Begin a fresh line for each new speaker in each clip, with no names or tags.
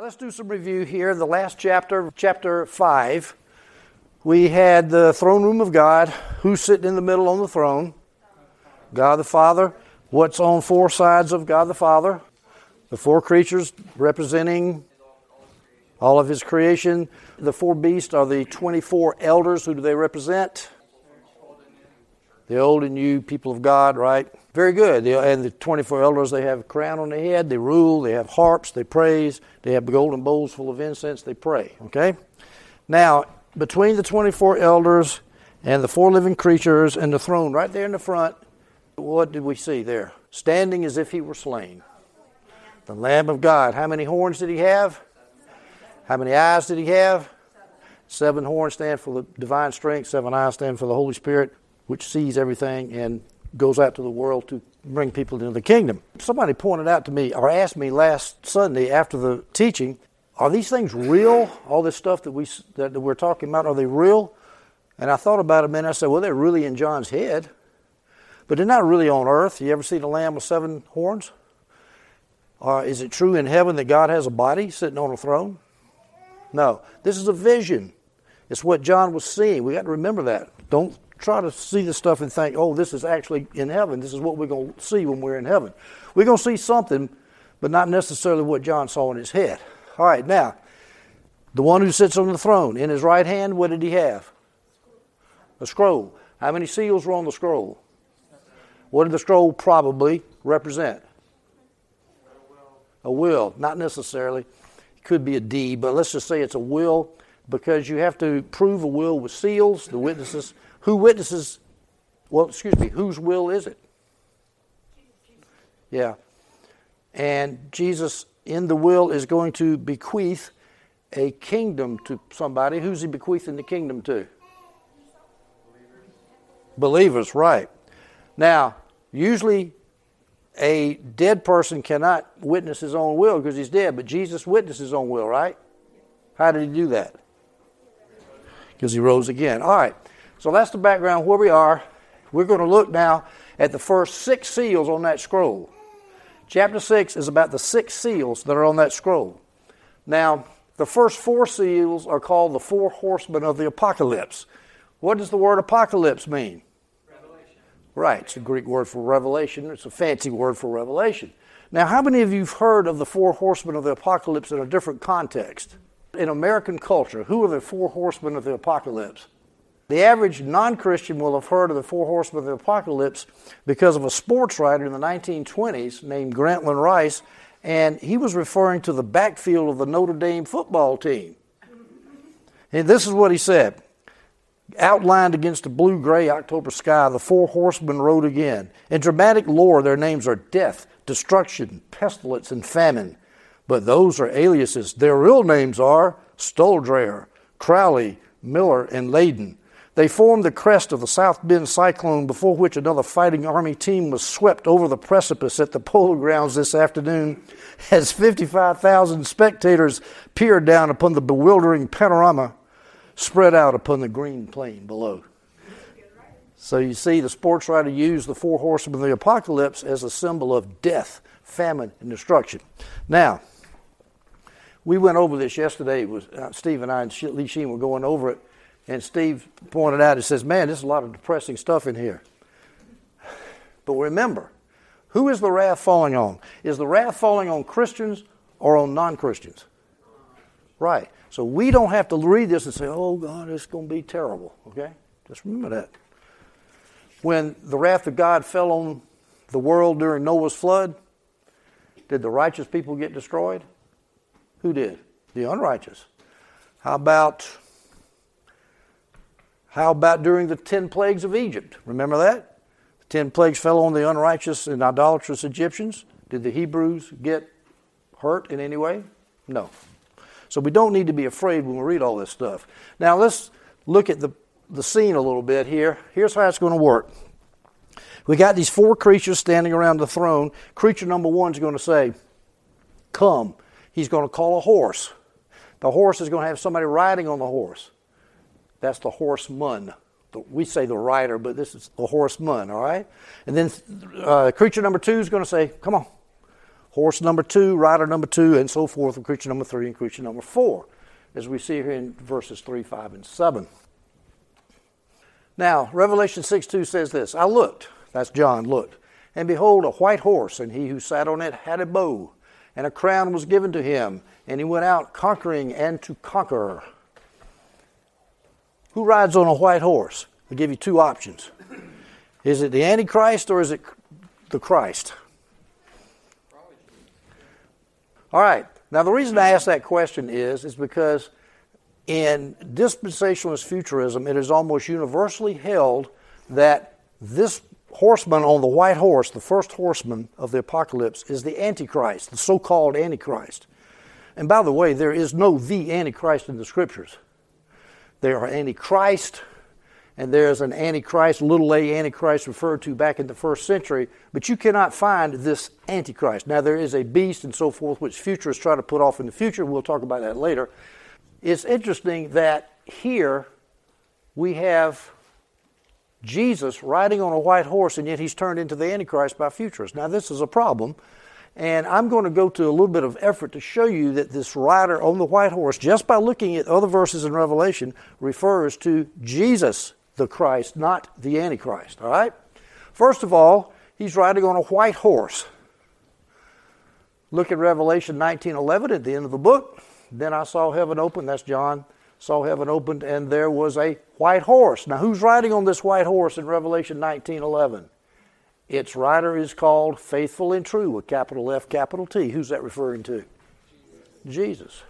Now let's do some review here. The last chapter, chapter 5, we had the throne room of God. Who's sitting in the middle on the throne? God the Father. What's on four sides of God the Father? The four creatures representing all of His creation. The four beasts are the 24 elders. Who do they represent? The old and new people of God, right? Very good. And the 24 elders, they have a crown on their head, they rule, they have harps, they praise, they have golden bowls full of incense, they pray. Okay? Now, between the 24 elders and the four living creatures and the throne, right there in the front, what did we see there? Standing as if he were slain. The Lamb of God. How many horns did he have? How many eyes did he have? Seven horns stand for the divine strength, seven eyes stand for the Holy Spirit, which sees everything and goes out to the world to bring people into the kingdom. Somebody pointed out to me or asked me last Sunday after the teaching, are these things real? All this stuff that we that we're talking about, are they real? And I thought about it a minute. I said, well, they're really in John's head, but they're not really on earth. You ever see the lamb with seven horns? Or is it true in heaven that God has a body sitting on a throne? No. This is a vision. It's what John was seeing. We got to remember that. Don't try to see this stuff and think, oh, this is actually in heaven. This is what we're going to see when we're in heaven. We're going to see something, but not necessarily what John saw in his head. All right, now, the one who sits on the throne, in his right hand, what did he have? A scroll. How many seals were on the scroll? What did the scroll probably represent? A will. Not necessarily. It could be a deed, but let's just say it's a will because you have to prove a will with seals. The witnesses who witnesses? Well, excuse me, whose will is it? Yeah. And Jesus in the will is going to bequeath a kingdom to somebody. Who's he bequeathing the kingdom to? Believers, right. Now, usually a dead person cannot witness his own will because he's dead, but Jesus witnessed his own will, right? How did he do that? Because he rose again. All right. So that's the background where we are. We're going to look now at the first six seals on that scroll. Chapter 6 is about the six seals that are on that scroll. Now, the first four seals are called the four horsemen of the apocalypse. What does the word apocalypse mean? Revelation. Right, it's a Greek word for revelation. It's a fancy word for revelation. Now, how many of you have heard of the four horsemen of the apocalypse in a different context? In American culture, who are the four horsemen of the apocalypse? The average non Christian will have heard of the Four Horsemen of the Apocalypse because of a sports writer in the 1920s named Grantland Rice, and he was referring to the backfield of the Notre Dame football team. And this is what he said Outlined against the blue gray October sky, the four horsemen rode again. In dramatic lore, their names are death, destruction, pestilence, and famine. But those are aliases. Their real names are Stuhldreher, Crowley, Miller, and Layden. They formed the crest of the South Bend cyclone before which another fighting Army team was swept over the precipice at the polo grounds this afternoon as 55,000 spectators peered down upon the bewildering panorama spread out upon the green plain below. So you see, the sports writer used the four horsemen of the apocalypse as a symbol of death, famine, and destruction. Now, we went over this yesterday. It was uh, Steve and I and Lee Sheen were going over it and Steve pointed out, he says, Man, there's a lot of depressing stuff in here. But remember, who is the wrath falling on? Is the wrath falling on Christians or on non Christians? Right. So we don't have to read this and say, oh, God, it's going to be terrible. Okay? Just remember that. When the wrath of God fell on the world during Noah's flood, did the righteous people get destroyed? Who did? The unrighteous. How about how about during the ten plagues of Egypt? Remember that? The ten plagues fell on the unrighteous and idolatrous Egyptians. Did the Hebrews get hurt in any way? No. So we don't need to be afraid when we read all this stuff. Now let's look at the, the scene a little bit here. Here's how it's going to work. We got these four creatures standing around the throne. Creature number one is going to say, Come. He's going to call a horse. The horse is going to have somebody riding on the horse. That's the horseman. We say the rider, but this is the horseman, all right? And then uh, creature number two is going to say, Come on, horse number two, rider number two, and so forth, and creature number three and creature number four, as we see here in verses 3, 5, and 7. Now, Revelation 6 2 says this I looked, that's John, looked, and behold, a white horse, and he who sat on it had a bow, and a crown was given to him, and he went out conquering and to conquer. Who rides on a white horse? I'll give you two options. Is it the Antichrist or is it the Christ? All right. Now the reason I ask that question is is because in dispensationalist futurism, it is almost universally held that this horseman on the white horse, the first horseman of the apocalypse, is the Antichrist, the so called Antichrist. And by the way, there is no the Antichrist in the scriptures. There are Antichrist, and there's an Antichrist, little a Antichrist referred to back in the first century, but you cannot find this Antichrist. Now, there is a beast and so forth, which futurists try to put off in the future. We'll talk about that later. It's interesting that here we have Jesus riding on a white horse, and yet he's turned into the Antichrist by futurists. Now, this is a problem, and I'm going to go to a little bit of effort to show you that this rider on the white horse, just by looking at other verses in Revelation, refers to Jesus the Christ, not the Antichrist. All right? First of all, he's riding on a white horse. Look at Revelation 19:11 at the end of the book. Then I saw heaven open. That's John. Saw heaven opened, and there was a white horse. Now, who's riding on this white horse in Revelation 19:11? Its rider is called Faithful and True with capital F, capital T. Who's that referring to? Jesus.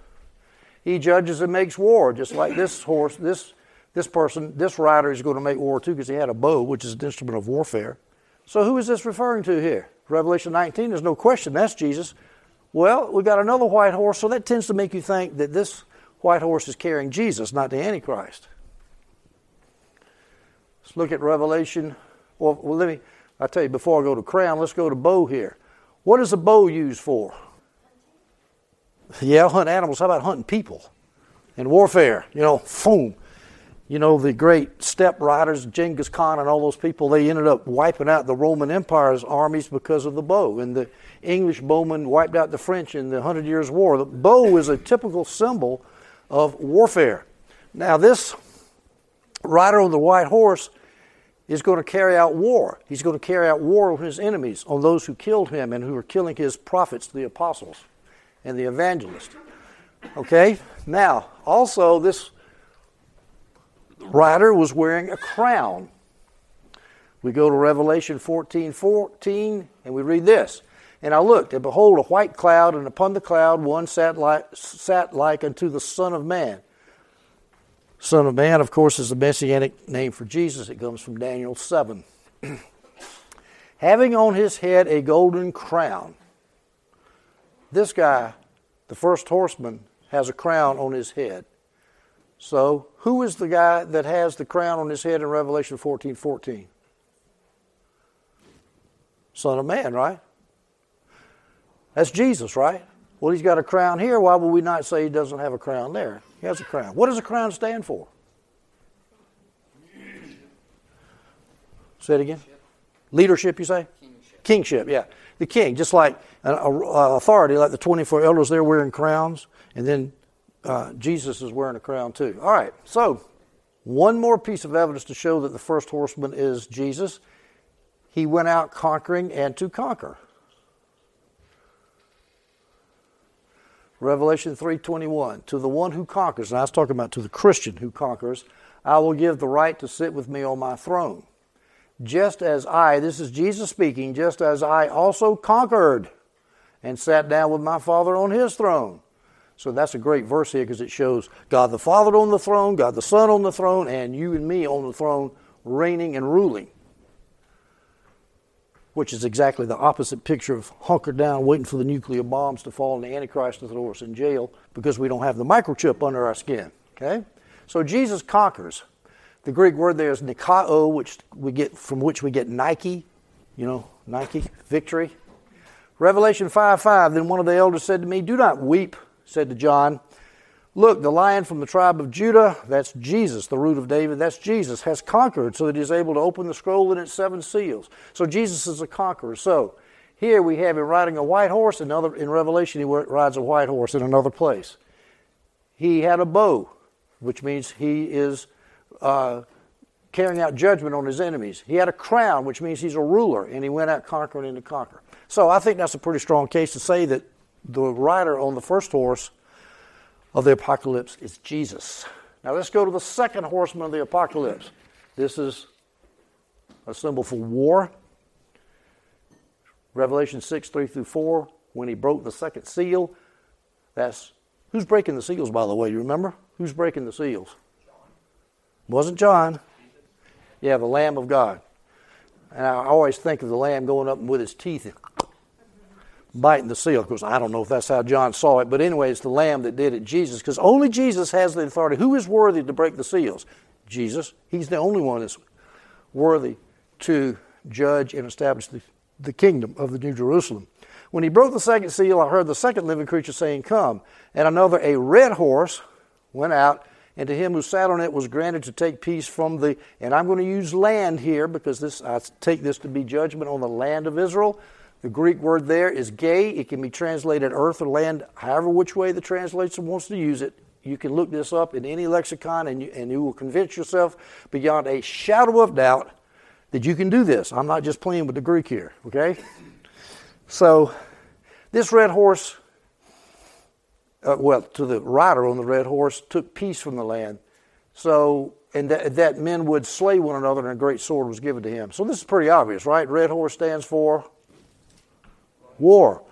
He judges and makes war, just like this horse, this this person, this rider is going to make war too because he had a bow, which is an instrument of warfare. So who is this referring to here? Revelation 19, there's no question that's Jesus. Well, we've got another white horse, so that tends to make you think that this white horse is carrying Jesus, not the Antichrist. Let's look at Revelation. Well let me, I tell you, before I go to crown, let's go to bow here. What is a bow used for? Yeah, hunt animals. How about hunting people? In warfare, you know, boom you know, the great steppe riders, Genghis Khan and all those people, they ended up wiping out the Roman Empire's armies because of the bow. And the English bowmen wiped out the French in the Hundred Years' War. The bow is a typical symbol of warfare. Now, this rider on the white horse is going to carry out war. He's going to carry out war on his enemies, on those who killed him and who are killing his prophets, the apostles and the evangelists. Okay? Now, also, this rider was wearing a crown. We go to Revelation 14 14, and we read this. And I looked, and behold, a white cloud, and upon the cloud one sat like, sat like unto the Son of Man. Son of Man, of course, is the messianic name for Jesus. It comes from Daniel 7. Having on his head a golden crown. This guy, the first horseman, has a crown on his head. So, who is the guy that has the crown on his head in Revelation 14 14? Son of Man, right? That's Jesus, right? Well, he's got a crown here. Why would we not say he doesn't have a crown there? He has a crown. What does a crown stand for? Say it again. Leadership, you say? Kingship. Kingship, yeah. The king, just like an authority, like the 24 elders, they're wearing crowns, and then uh, Jesus is wearing a crown too. All right, so one more piece of evidence to show that the first horseman is Jesus. He went out conquering and to conquer. Revelation 3:21 To the one who conquers, and I was talking about to the Christian who conquers, I will give the right to sit with me on my throne. Just as I, this is Jesus speaking, just as I also conquered and sat down with my Father on his throne. So that's a great verse here because it shows God the Father on the throne, God the Son on the throne, and you and me on the throne reigning and ruling. Which is exactly the opposite picture of hunkered down waiting for the nuclear bombs to fall and the Antichrist to throw us in jail because we don't have the microchip under our skin. Okay? So Jesus conquers. The Greek word there is nikao, which we get from which we get Nike, you know, Nike, victory. Revelation 5 5, then one of the elders said to me, Do not weep said to John, Look, the lion from the tribe of Judah, that's Jesus, the root of David, that's Jesus, has conquered so that he's able to open the scroll and its seven seals. So Jesus is a conqueror. So Here we have him riding a white horse. Another in Revelation, he rides a white horse in another place. He had a bow, which means he is uh, carrying out judgment on his enemies. He had a crown, which means he's a ruler, and he went out conquering and to conquer. So I think that's a pretty strong case to say that the rider on the first horse of the apocalypse is Jesus. Now let's go to the second horseman of the apocalypse. This is a symbol for war. Revelation 6, 3 through 4, when he broke the second seal. That's who's breaking the seals, by the way, you remember? Who's breaking the seals? John. Wasn't John. Yeah, the Lamb of God. And I always think of the lamb going up with his teeth biting the seal. Of course, I don't know if that's how John saw it, but anyway, it's the lamb that did it, Jesus, because only Jesus has the authority. Who is worthy to break the seals? Jesus. He's the only one that's worthy to judge and establish the, the kingdom of the New Jerusalem. When he broke the second seal, I heard the second living creature saying, Come. And another, a red horse, went out, and to him who sat on it was granted to take peace from the, and I'm going to use land here because this I take this to be judgment on the land of Israel. The Greek word there is gay. It can be translated earth or land, however which way the translator wants to use it. You can look this up in any lexicon and you, and you will convince yourself beyond a shadow of doubt that you can do this. I'm not just playing with the Greek here, okay? So, this red horse, uh, well, to the rider on the red horse, took peace from the land. So, and that, that men would slay one another, and a great sword was given to him. So, this is pretty obvious, right? Red horse stands for war.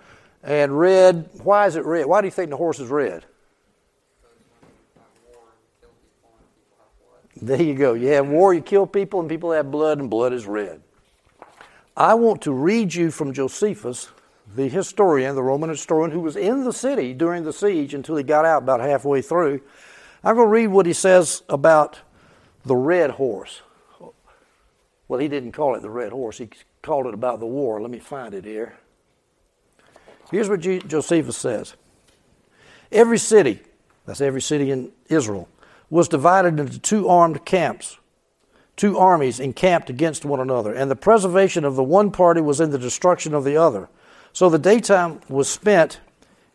And red, why is it red? Why do you think the horse is red? There you go. You have war, you kill people, and people have blood, and blood is red. I want to read you from Josephus, the historian, the Roman historian, who was in the city during the siege until he got out about halfway through. I'm going to read what he says about the red horse. Well, he didn't call it the red horse, he called it about the war. Let me find it here. Here's what Josephus says Every city, that's every city in Israel, was divided into two armed camps, two armies encamped against one another, and the preservation of the one party was in the destruction of the other. So the daytime was spent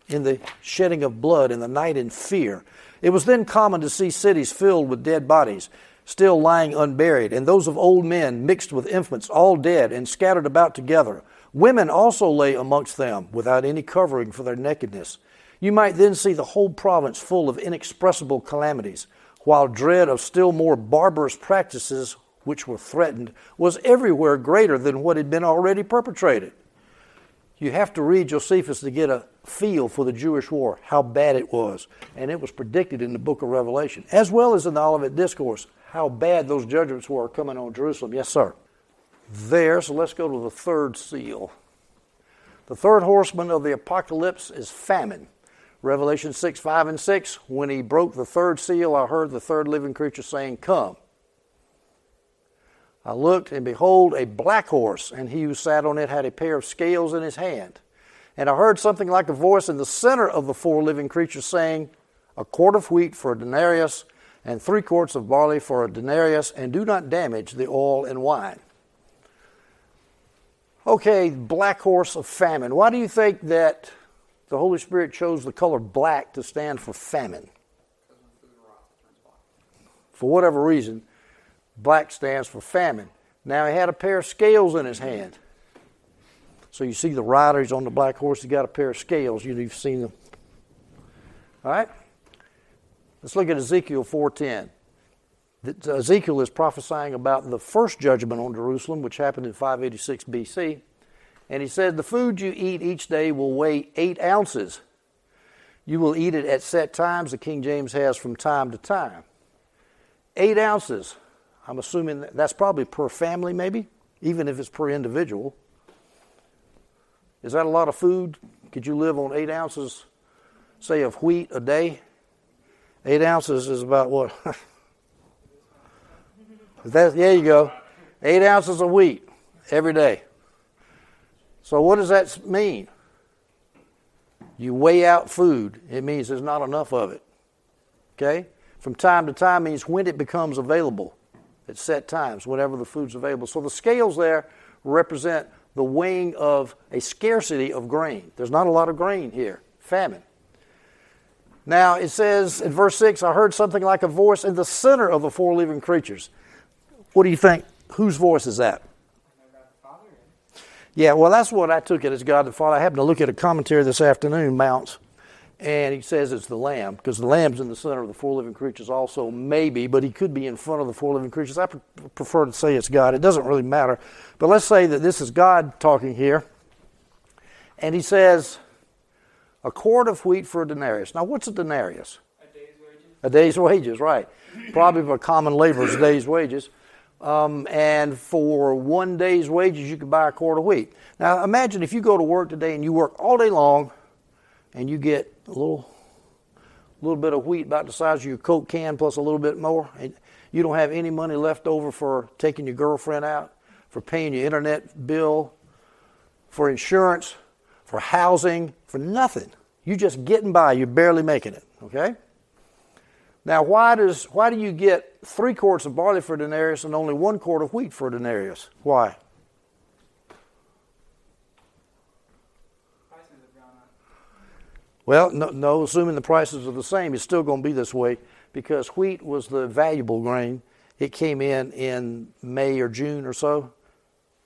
in the shedding of blood, and the night in fear. It was then common to see cities filled with dead bodies, still lying unburied, and those of old men mixed with infants, all dead and scattered about together. Women also lay amongst them without any covering for their nakedness. You might then see the whole province full of inexpressible calamities while dread of still more barbarous practices which were threatened was everywhere greater than what had been already perpetrated. You have to read Josephus to get a feel for the Jewish war, how bad it was. And it was predicted in the book of Revelation, as well as in the Olivet Discourse, how bad those judgments were coming on Jerusalem. Yes, sir. There, so let's go to the third seal. The third horseman of the apocalypse is famine. Revelation 6, 5, and 6. When he broke the third seal, I heard the third living creature saying, Come. I looked, and behold, a black horse, and he who sat on it had a pair of scales in his hand. And I heard something like a voice in the center of the four living creatures saying, A quart of wheat for a denarius, and three quarts of barley for a denarius, and do not damage the oil and wine. Okay, black horse of famine. Why do you think that the Holy Spirit chose the color black to stand for famine. For whatever reason, black stands for famine. Now he had a pair of scales in his hand. So you see the rider, he's on the black horse, he's got a pair of scales. You've seen them. All right? Let's look at Ezekiel 4.10. Ezekiel is prophesying about the first judgment on Jerusalem, which happened in 586 BC. And he said, The food you eat each day will weigh eight ounces. You will eat it at set times, the King James has from time to time. Eight ounces. I'm assuming that's probably per family, maybe, even if it's per individual. Is that a lot of food? Could you live on eight ounces, say, of wheat a day? Eight ounces is about what? that, there you go. Eight ounces of wheat every day. So, what does that mean? You weigh out food, it means there's not enough of it. Okay? From time to time means when it becomes available at set times, whenever the food's available. So, the scales there represent the weighing of a scarcity of grain. There's not a lot of grain here, famine. Now it says in verse 6 I heard something like a voice in the center of the four living creatures. What do you think? Whose voice is that? Yeah, well, that's what I took it as God the Father. I happened to look at a commentary this afternoon, Mounce, and he says it's the Lamb, because the Lamb's in the center of the four living creatures also, maybe, but he could be in front of the four living creatures. I prefer to say it's God. It doesn't really matter. But let's say that this is God talking here, and he says, a quart of wheat for a denarius. Now, what's a denarius?
A day's wages.
A day's wages, right. Probably for a common laborer's day's wages. Um, and for one day's wages, you could buy a quart of wheat. Now, imagine if you go to work today and you work all day long and you get a little, little bit of wheat about the size of your Coke can plus a little bit more, and you don't have any money left over for taking your girlfriend out, for paying your internet bill, for insurance, for housing, for nothing. You're just getting by, you're barely making it, okay? Now, why, does, why do you get three quarts of barley for a denarius and only one quart of wheat for a denarius? Why? Well, no, no, assuming the prices are the same, it's still going to be this way because wheat was the valuable grain. It came in in May or June or so.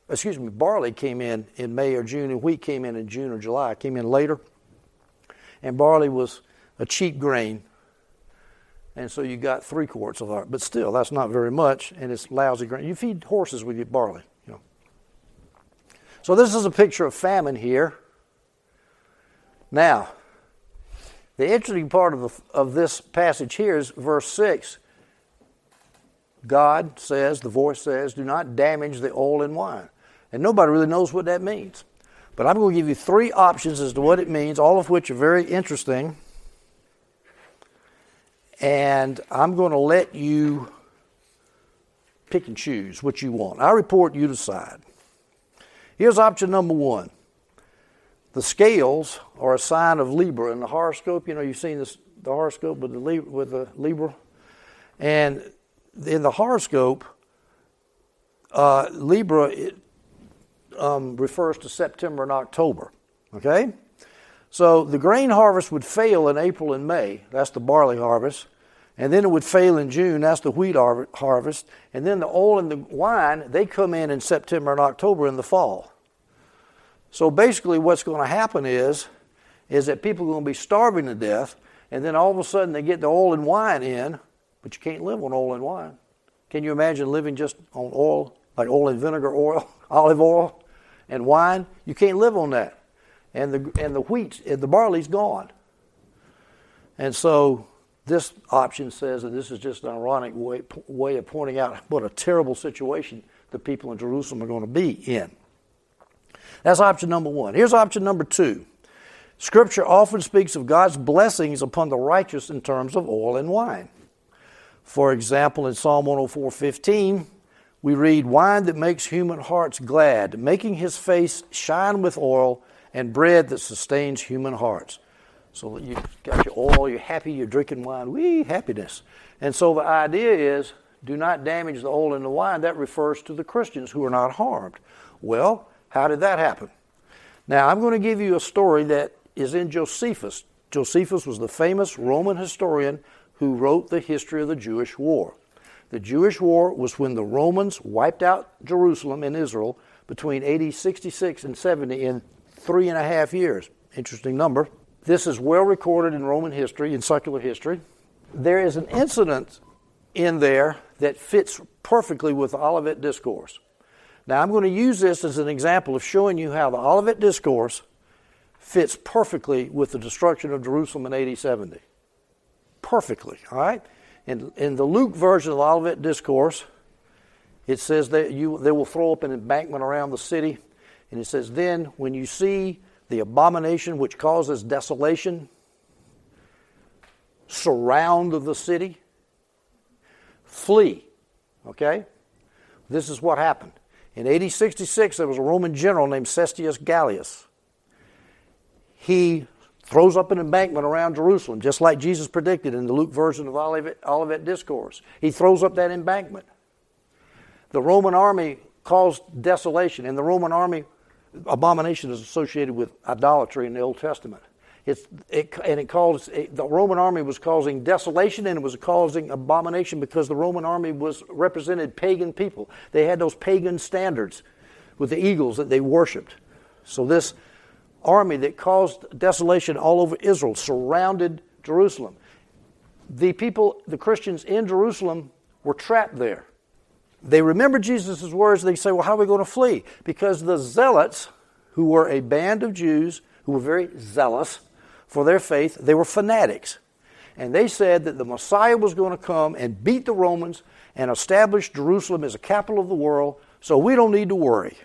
Excuse me, barley came in in May or June, and wheat came in in June or July. It came in later. And barley was a cheap grain and so you got three quarts of that. But still, that's not very much, and it's lousy grain. You feed horses with your barley, you know. So this is a picture of famine here. Now, the interesting part of, the, of this passage here is verse 6. God says, the voice says, do not damage the oil and wine. And nobody really knows what that means. But I'm going to give you three options as to what it means, all of which are very interesting and I'm going to let you pick and choose what you want. I report, you decide. Here's option number one. The scales are a sign of Libra in the horoscope. You know, you've seen this, the horoscope with the, with the Libra. And in the horoscope, uh, Libra it, um, refers to September and October. Okay? So the grain harvest would fail in April and May. That's the barley harvest. And then it would fail in June. That's the wheat harvest. And then the oil and the wine, they come in in September and October in the fall. So basically, what's going to happen is, is that people are going to be starving to death. And then all of a sudden, they get the oil and wine in, but you can't live on oil and wine. Can you imagine living just on oil, like oil and vinegar oil, olive oil, and wine? You can't live on that and the and the wheat, the barley's gone. And so this option says, and this is just an ironic way, way of pointing out what a terrible situation the people in Jerusalem are going to be in. That's option number one. Here's option number two. Scripture often speaks of God's blessings upon the righteous in terms of oil and wine. For example, in Psalm 104:15, we read, "Wine that makes human hearts glad, making his face shine with oil, and bread that sustains human hearts. So you've got your oil, you're happy, you're drinking wine. Wee, happiness. And so the idea is do not damage the oil and the wine. That refers to the Christians who are not harmed. Well, how did that happen? Now, I'm going to give you a story that is in Josephus. Josephus was the famous Roman historian who wrote the history of the Jewish war. The Jewish war was when the Romans wiped out Jerusalem and Israel between AD 66 and 70 in three and a half years. Interesting number. This is well recorded in Roman history, in secular history. There is an incident in there that fits perfectly with the Olivet Discourse. Now, I'm going to use this as an example of showing you how the Olivet Discourse fits perfectly with the destruction of Jerusalem in AD 70. Perfectly, all right? In, in the Luke version of the Olivet Discourse, it says that you, they will throw up an embankment around the city and it says, Then when you see the abomination which causes desolation surround the city, flee. Okay? This is what happened. In AD 66, there was a Roman general named Cestius Gallus. He throws up an embankment around Jerusalem, just like Jesus predicted in the Luke version of Olivet, Olivet Discourse. He throws up that embankment. The Roman army caused desolation, and the Roman army abomination is associated with idolatry in the Old Testament. It's, it, and it caused it, the Roman army was causing desolation and it was causing abomination because the Roman army was represented pagan people. They had those pagan standards with the eagles that they worshipped. So this army that caused desolation all over Israel surrounded Jerusalem. The people, the Christians in Jerusalem, were trapped there. They remember Jesus' words. They say, Well, how are we going to flee? Because the zealots, who were a band of Jews who were very zealous for their faith, they were fanatics. And they said that the Messiah was going to come and beat the Romans and establish Jerusalem as a capital of the world, so we don't need to worry.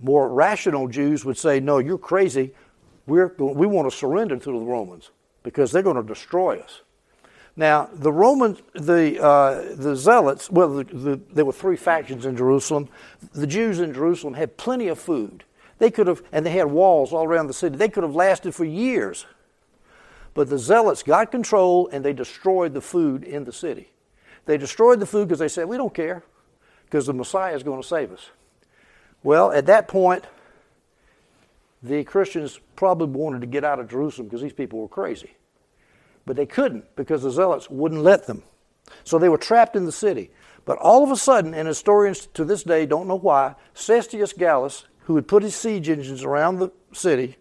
More rational Jews would say, No, you're crazy. We're, we want to surrender to the Romans because they're going to destroy us. Now, the Romans, the, uh, the Zealots, well, the, the, there were three factions in Jerusalem. The Jews in Jerusalem had plenty of food. They could have, and they had walls all around the city. They could have lasted for years. But the Zealots got control and they destroyed the food in the city. They destroyed the food because they said, We don't care, because the Messiah is going to save us. Well, at that point, the Christians probably wanted to get out of Jerusalem because these people were crazy. But they couldn't because the zealots wouldn't let them. So they were trapped in the city. But all of a sudden, and historians to this day don't know why, Cestius Gallus, who had put his siege engines around the city,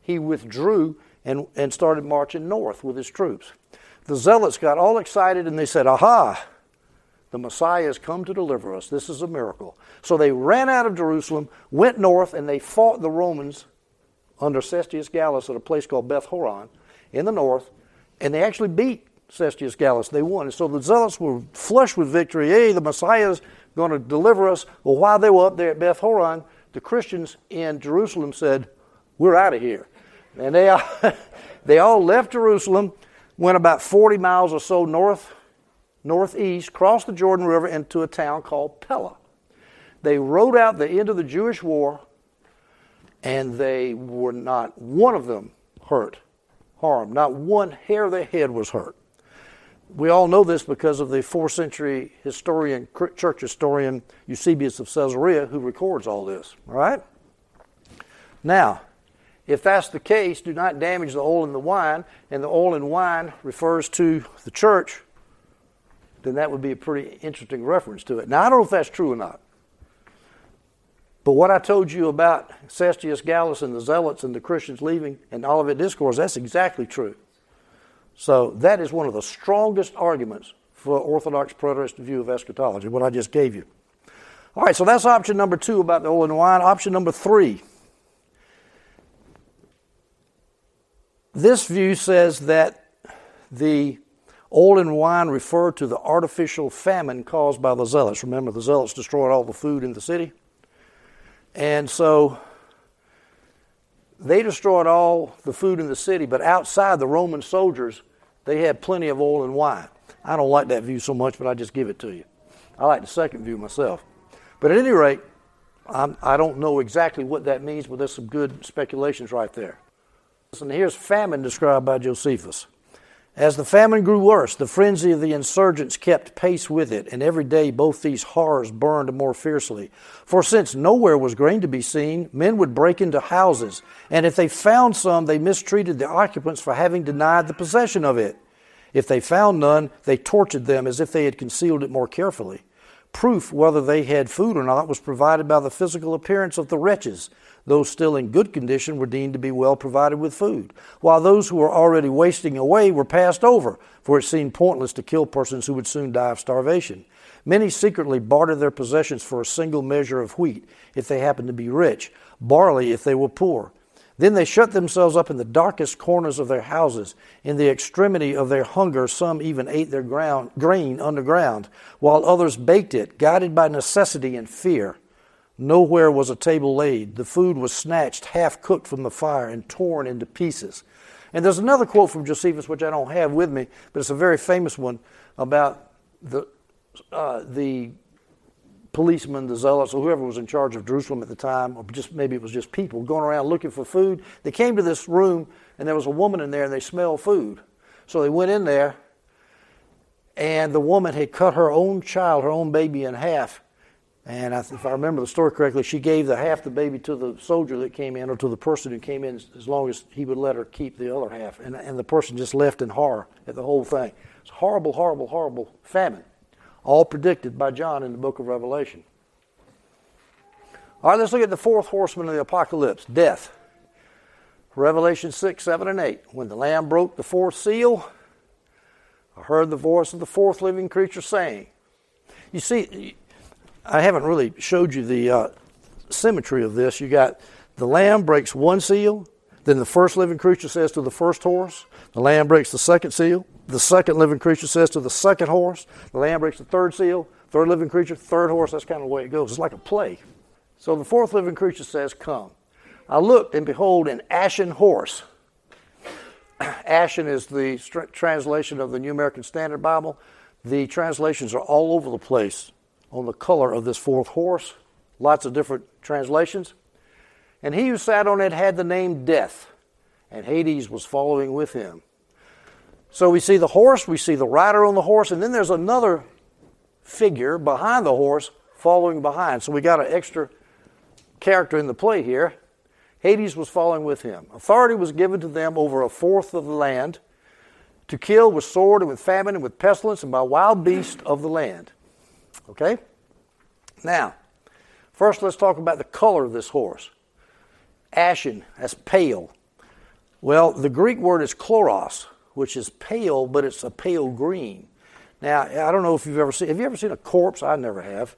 he withdrew and, and started marching north with his troops. The zealots got all excited and they said, Aha, the Messiah has come to deliver us. This is a miracle. So they ran out of Jerusalem, went north, and they fought the Romans under Cestius Gallus at a place called Beth Horon in the north and they actually beat Cestius Gallus. They won. And so the Zealots were flushed with victory. Hey, the Messiah is going to deliver us. Well, while they were up there at Beth Horon, the Christians in Jerusalem said, We're out of here. And they all, they all left Jerusalem, went about 40 miles or so north, northeast, crossed the Jordan River into a town called Pella. They rode out the end of the Jewish war, and they were not one of them hurt harm. Not one hair of their head was hurt. We all know this because of the fourth century historian, church historian Eusebius of Caesarea, who records all this. All right? Now, if that's the case, do not damage the oil in the wine, and the oil in wine refers to the church, then that would be a pretty interesting reference to it. Now, I don't know if that's true or not. But what I told you about Cestius Gallus and the Zealots and the Christians leaving and Olivet Discourse, that's exactly true. So that is one of the strongest arguments for Orthodox preterist view of eschatology, what I just gave you. All right, so that's option number two about the oil and wine. Option number three. This view says that the oil and wine refer to the artificial famine caused by the zealots. Remember, the zealots destroyed all the food in the city. And so they destroyed all the food in the city, but outside the Roman soldiers, they had plenty of oil and wine. I don't like that view so much, but I just give it to you. I like the second view myself. But at any rate, I'm, I do not know exactly what that means, but there's some good speculations right there. And here's famine described by Josephus. As the famine grew worse, the frenzy of the insurgents kept pace with it, and every day both these horrors burned more fiercely. For since nowhere was grain to be seen, men would break into houses, and if they found some, they mistreated the occupants for having denied the possession of it. If they found none, they tortured them as if they had concealed it more carefully. Proof whether they had food or not was provided by the physical appearance of the wretches those still in good condition were deemed to be well provided with food, while those who were already wasting away were passed over, for it seemed pointless to kill persons who would soon die of starvation. Many secretly bartered their possessions for a single measure of wheat, if they happened to be rich, barley if they were poor. Then they shut themselves up in the darkest corners of their houses. In the extremity of their hunger, some even ate their ground, grain underground, while others baked it, guided by necessity and fear. Nowhere was a table laid. The food was snatched, half cooked from the fire, and torn into pieces. And there's another quote from Josephus, which I don't have with me, but it's a very famous one about the, uh, the policemen, the zealots, or whoever was in charge of Jerusalem at the time, or just maybe it was just people going around looking for food. They came to this room, and there was a woman in there, and they smelled food. So they went in there, and the woman had cut her own child, her own baby, in half And I, if I remember the story correctly, she gave the half the baby to the soldier that came in, or to the person who came in, as long as he would let her keep the other half. And, and the person just left in horror at the whole thing. It's horrible, horrible, horrible famine, all predicted by John in the book of Revelation. All right, let's look at the fourth horseman of the apocalypse death. Revelation 6, 7, and 8. When the Lamb broke the fourth seal, I heard the voice of the fourth living creature saying, You see, I haven't really showed you the uh, symmetry of this. You got the Lamb breaks one seal, then the first living creature says to the first horse, the Lamb breaks the second seal, the second living creature says to the second horse, the Lamb breaks the third seal, third living creature, third horse. That's kind of the way it goes. It's like a play. So the fourth living creature says, Come. I looked, and behold, an ashen horse. ashen is the translation of the New American Standard Bible. The translations are all over the place on the color of this fourth horse. Lots of different translations. And he who sat on it had the name Death, and Hades was following with him. So we see the horse, we see the rider on the horse, and then there's another figure behind the horse following behind. So we got an extra character in the play here. Hades was following with him. Authority was given to them over a fourth of the land to kill with sword and with famine and with pestilence and by wild beasts of the land. Okay? Now, first let's talk about the color of this horse. Ashen, that's pale. Well, the Greek word is chloros, which is pale, but it's a pale green. Now, I don't know if you've ever seen, have you ever seen a corpse? I never have.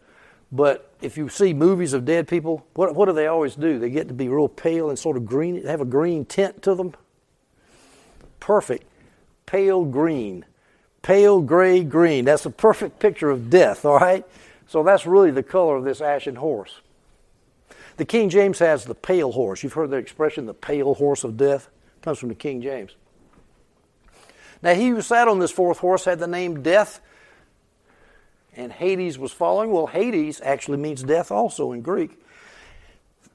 But if you see movies of dead people, what, what do they always do? They get to be real pale and sort of green, they have a green tint to them. Perfect. Pale green. Pale gray green. That's a perfect picture of death, all right? So that's really the color of this ashen horse. The King James has the pale horse. You've heard the expression, the pale horse of death? It comes from the King James. Now, he who sat on this fourth horse had the name Death and Hades was following. Well, Hades actually means death also in Greek.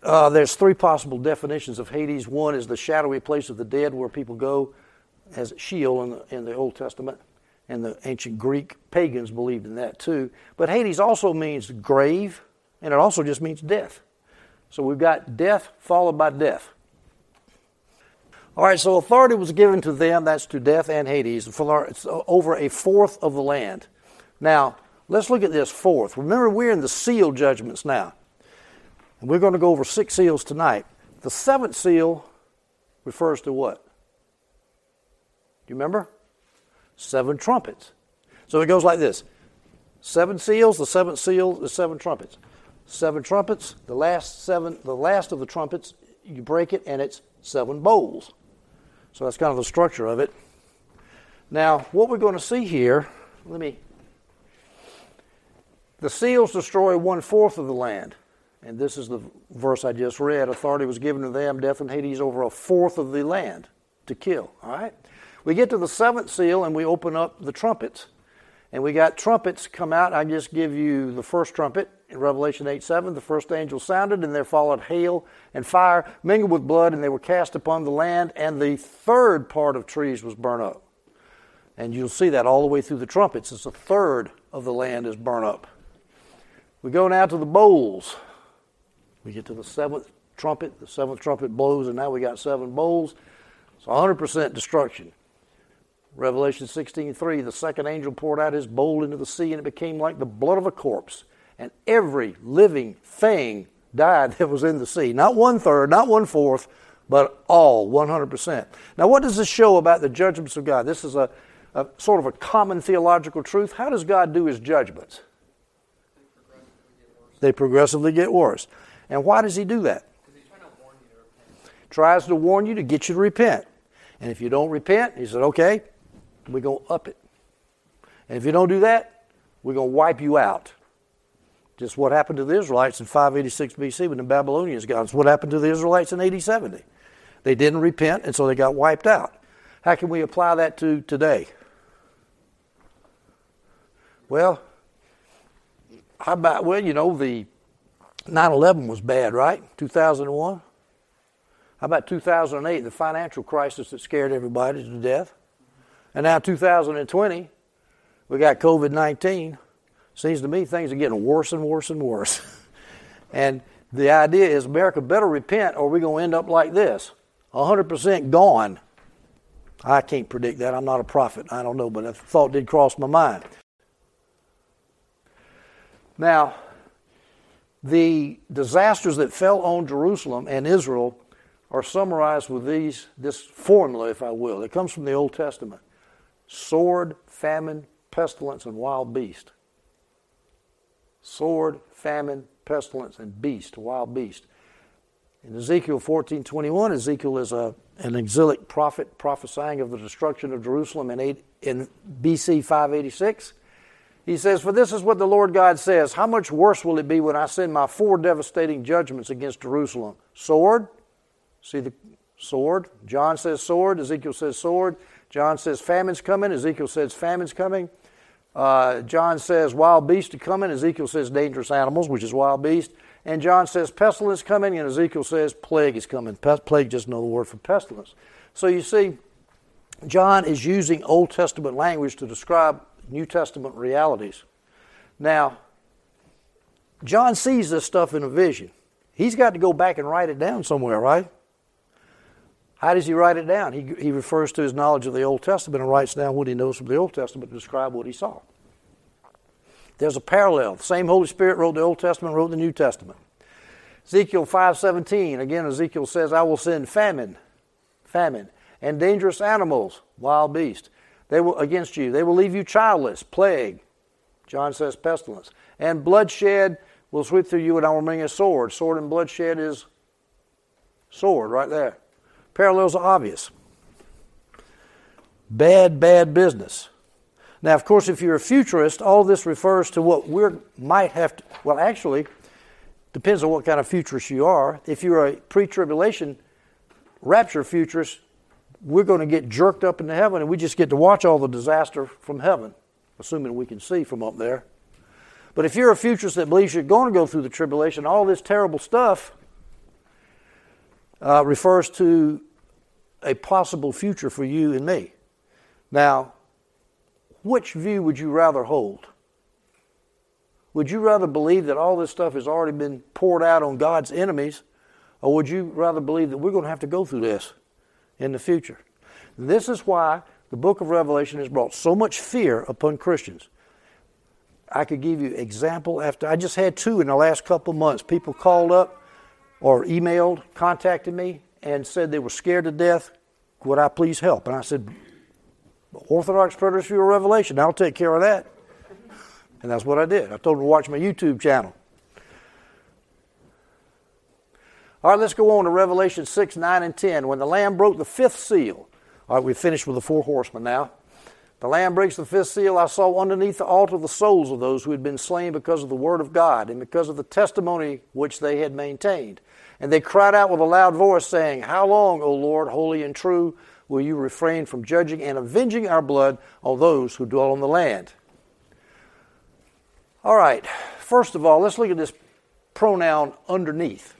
Uh, there's three possible definitions of Hades. One is the shadowy place of the dead where people go as Sheol in the, in the Old Testament, and the ancient Greek pagans believed in that too. But Hades also means grave, and it also just means death. So we've got death followed by death. All right, so authority was given to them, that's to death and Hades, over a fourth of the land. Now, Let's look at this fourth. Remember, we're in the seal judgments now. And we're going to go over six seals tonight. The seventh seal refers to what? Do you remember? Seven trumpets. So it goes like this seven seals, the seventh seal, the seven trumpets. Seven trumpets, the last seven, the last of the trumpets, you break it and it's seven bowls. So that's kind of the structure of it. Now, what we're going to see here, let me the seals destroy one fourth of the land. And this is the verse I just read. Authority was given to them, death and Hades, over a fourth of the land to kill. All right? We get to the seventh seal and we open up the trumpets. And we got trumpets come out. I just give you the first trumpet in Revelation 8 7. The first angel sounded, and there followed hail and fire mingled with blood, and they were cast upon the land, and the third part of trees was burnt up. And you'll see that all the way through the trumpets. It's a third of the land is burnt up. We go now to the bowls. We get to the seventh trumpet. The seventh trumpet blows, and now we got seven bowls. It's 100% destruction. Revelation 16:3, the second angel poured out his bowl into the sea, and it became like the blood of a corpse, and every living thing died that was in the sea. Not one third, not one fourth, but all 100%. Now, what does this show about the judgments of God? This is a, a sort of a common theological truth. How does God do his judgments? They progressively get worse. And why does he do that?
To
Tries to warn you to get you to repent. And if you don't repent, he said, okay, we're going to up it. And if you don't do that, we're going to wipe you out. Just what happened to the Israelites in 586 BC when the Babylonians got us. What happened to the Israelites in AD 70? They didn't repent, and so they got wiped out. How can we apply that to today? Well, how about, well, you know, the 9 11 was bad, right? 2001. How about 2008, the financial crisis that scared everybody to death? And now 2020, we got COVID 19. Seems to me things are getting worse and worse and worse. and the idea is America better repent or we're going to end up like this 100% gone. I can't predict that. I'm not a prophet. I don't know, but a thought did cross my mind. Now, the disasters that fell on Jerusalem and Israel are summarized with these this formula, if I will. It comes from the Old Testament: sword, famine, pestilence, and wild beast. Sword, famine, pestilence, and beast, wild beast. In Ezekiel 14:21, Ezekiel is a, an exilic prophet prophesying of the destruction of Jerusalem in, eight, in BC 586. He says, For this is what the Lord God says How much worse will it be when I send my four devastating judgments against Jerusalem? Sword. See the sword? John says sword. Ezekiel says sword. John says famine's coming. Ezekiel says famine's coming. Uh, John says wild beasts are coming. Ezekiel says dangerous animals, which is wild beast. And John says pestilence coming, and Ezekiel says plague is coming. plague just another word for pestilence. So you see, John is using Old Testament language to describe New Testament realities. Now, John sees this stuff in a vision. He's got to go back and write it down somewhere, right? How does he write it down? He, he refers to his knowledge of the Old Testament and writes down what he knows from the Old Testament to describe what he saw. There's a parallel. The same Holy Spirit wrote the Old Testament, wrote the New Testament. Ezekiel 5:17, again Ezekiel says, "I will send famine, famine, and dangerous animals, wild beasts, they will against you. They will leave you childless, plague. John says pestilence. And bloodshed will sweep through you, and I will bring a sword. Sword and bloodshed is sword right there. Parallels are obvious. Bad, bad business. Now, of course, if you're a futurist, all this refers to what we might have to. Well, actually, depends on what kind of futurist you are. If you're a pre tribulation rapture futurist, we're going to get jerked up into heaven and we just get to watch all the disaster from heaven, assuming we can see from up there. But if you're a futurist that believes you're going to go through the tribulation, all this terrible stuff uh, refers to a possible future for you and me. Now, which view would you rather hold? Would you rather believe that all this stuff has already been poured out on God's enemies, or would you rather believe that we're going to have to go through this? in the future. This is why the book of Revelation has brought so much fear upon Christians. I could give you example after I just had two in the last couple months. People called up or emailed, contacted me, and said they were scared to death. Would I please help? And I said, Orthodox View of Revelation, I'll take care of that. And that's what I did. I told them to watch my YouTube channel. All right, let's go on to Revelation 6, 9, and 10. When the Lamb broke the fifth seal, all right, we've finished with the four horsemen now. The Lamb breaks the fifth seal. I saw underneath the altar the souls of those who had been slain because of the word of God and because of the testimony which they had maintained. And they cried out with a loud voice, saying, How long, O Lord, holy and true, will you refrain from judging and avenging our blood on those who dwell on the land? All right, first of all, let's look at this pronoun underneath.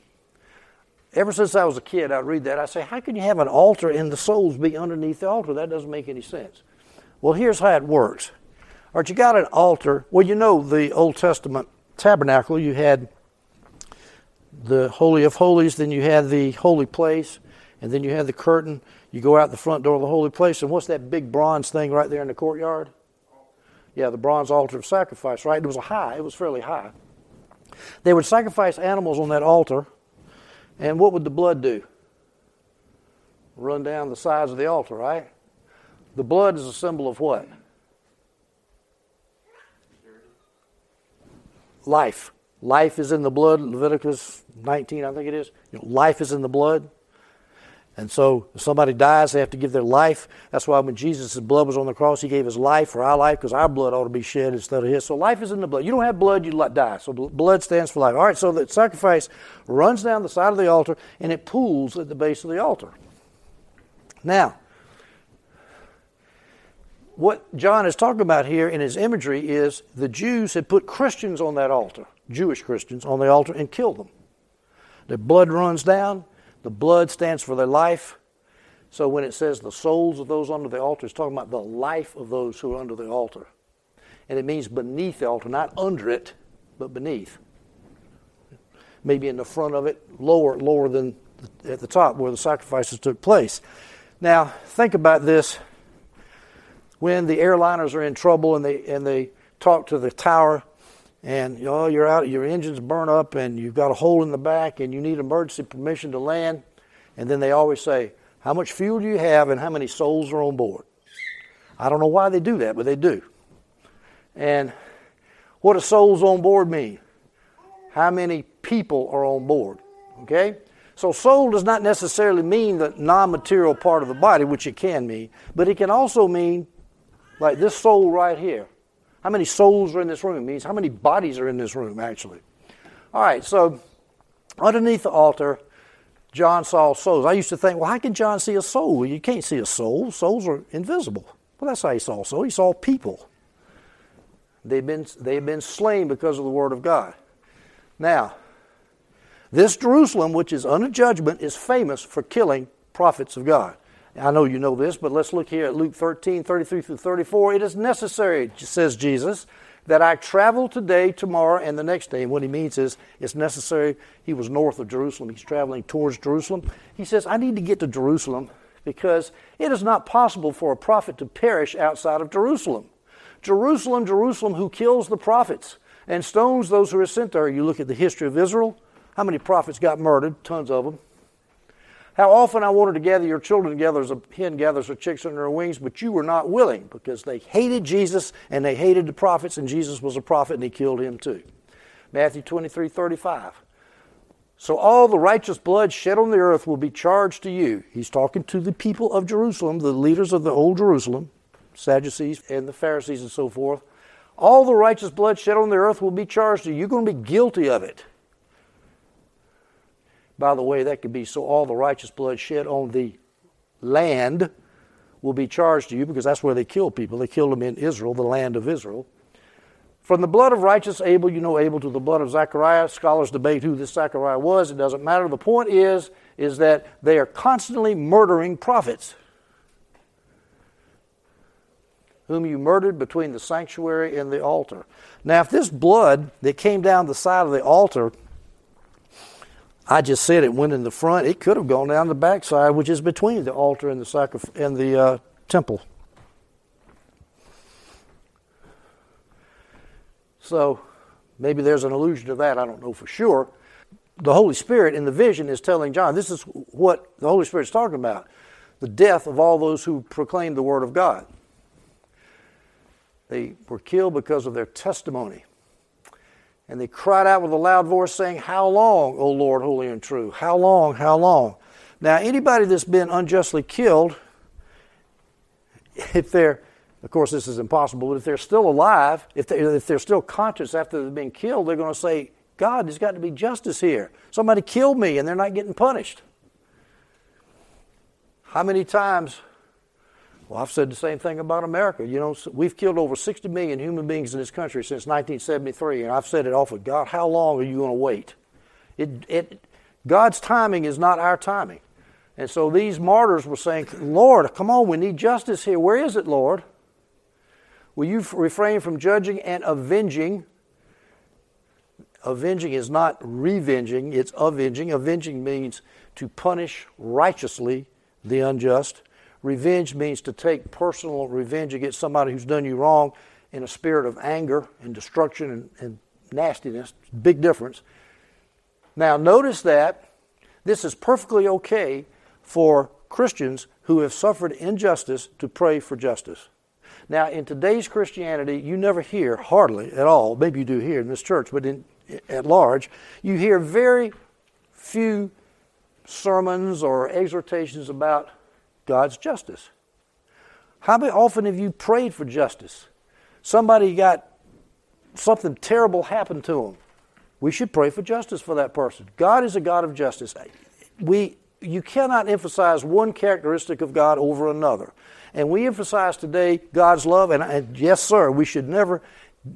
Ever since I was a kid, I'd read that. I say, how can you have an altar and the souls be underneath the altar? That doesn't make any sense. Well, here's how it works. All right, you got an altar. Well, you know the Old Testament tabernacle. You had the Holy of Holies, then you had the holy place, and then you had the curtain. You go out the front door of the holy place, and what's that big bronze thing right there in the courtyard? Yeah, the bronze altar of sacrifice, right? It was a high, it was fairly high. They would sacrifice animals on that altar and what would the blood do? Run down the sides of the altar, right? The blood is a symbol of what? Life. Life is in the blood. Leviticus 19, I think it is. You know, life is in the blood. And so if somebody dies, they have to give their life. That's why when Jesus' blood was on the cross, he gave his life for our life because our blood ought to be shed instead of his. So life is in the blood. You don't have blood, you die. So blood stands for life. All right, so the sacrifice runs down the side of the altar and it pools at the base of the altar. Now, what John is talking about here in his imagery is the Jews had put Christians on that altar, Jewish Christians on the altar, and kill them. The blood runs down the blood stands for their life. So when it says the souls of those under the altar, it's talking about the life of those who are under the altar. and it means beneath the altar, not under it, but beneath. Maybe in the front of it, lower, lower than at the top where the sacrifices took place. Now, think about this. When the airliners are in trouble and they and they talk to the tower, and you know, you're out, your engines burn up, and you've got a hole in the back, and you need emergency permission to land, and then they always say, "How much fuel do you have, and how many souls are on board?" I don't know why they do that, but they do. And what does souls on board mean? How many people are on board? Okay? So, soul does not necessarily mean the non material part of the body, which it can mean, but it can also mean like this soul right here. How many souls are in this room? It means how many bodies are in this room, actually. All right, so underneath the altar, John saw souls. I used to think, well, how can John see a soul? You can't see a soul. Souls are invisible. Well, that's how he saw souls. He saw people. They've been, they've been slain because of the Word of God. Now, this Jerusalem, which is under judgment, is famous for killing prophets of God. I know you know this, but let's look here at Luke 13, 33 through 34. It is necessary, says Jesus, that I travel today, tomorrow, and the next day. And what he means is it's necessary. He was north of Jerusalem. He's traveling towards Jerusalem. He says, I need to get to Jerusalem because it is not possible for a prophet to perish outside of Jerusalem. Jerusalem, Jerusalem, who kills the prophets and stones those who are sent there. You look at the history of Israel. How many prophets got murdered? Tons of them. How often I wanted to gather your children together as a hen gathers her chicks under her wings, but you were not willing because they hated Jesus and they hated the prophets, and Jesus was a prophet and he killed him too. Matthew 23 35. So all the righteous blood shed on the earth will be charged to you. He's talking to the people of Jerusalem, the leaders of the old Jerusalem, Sadducees and the Pharisees and so forth. All the righteous blood shed on the earth will be charged to you. You're going to be guilty of it. By the way, that could be so all the righteous blood shed on the land will be charged to you because that's where they kill people. They killed them in Israel, the land of Israel. From the blood of righteous Abel, you know Abel, to the blood of Zechariah. Scholars debate who this Zechariah was. It doesn't matter. The point is, is that they are constantly murdering prophets whom you murdered between the sanctuary and the altar. Now, if this blood that came down the side of the altar I just said it went in the front. It could have gone down the backside, which is between the altar and the and the uh, temple. So maybe there's an allusion to that. I don't know for sure. The Holy Spirit in the vision is telling John this is what the Holy Spirit is talking about the death of all those who proclaim the Word of God. They were killed because of their testimony. And they cried out with a loud voice, saying, How long, O Lord, holy and true? How long, how long? Now, anybody that's been unjustly killed, if they're, of course, this is impossible, but if they're still alive, if, they, if they're still conscious after they've been killed, they're going to say, God, there's got to be justice here. Somebody killed me and they're not getting punished. How many times well, I've said the same thing about America. You know, we've killed over 60 million human beings in this country since 1973, and I've said it often God, how long are you going to wait? It, it, God's timing is not our timing. And so these martyrs were saying, Lord, come on, we need justice here. Where is it, Lord? Will you refrain from judging and avenging? Avenging is not revenging, it's avenging. Avenging means to punish righteously the unjust. Revenge means to take personal revenge against somebody who's done you wrong in a spirit of anger and destruction and, and nastiness. Big difference. Now, notice that this is perfectly okay for Christians who have suffered injustice to pray for justice. Now, in today's Christianity, you never hear, hardly at all, maybe you do here in this church, but in, at large, you hear very few sermons or exhortations about God's justice. How often have you prayed for justice? Somebody got something terrible happened to them. We should pray for justice for that person. God is a God of justice. We, you cannot emphasize one characteristic of God over another. And we emphasize today God's love, and, and yes, sir, we should never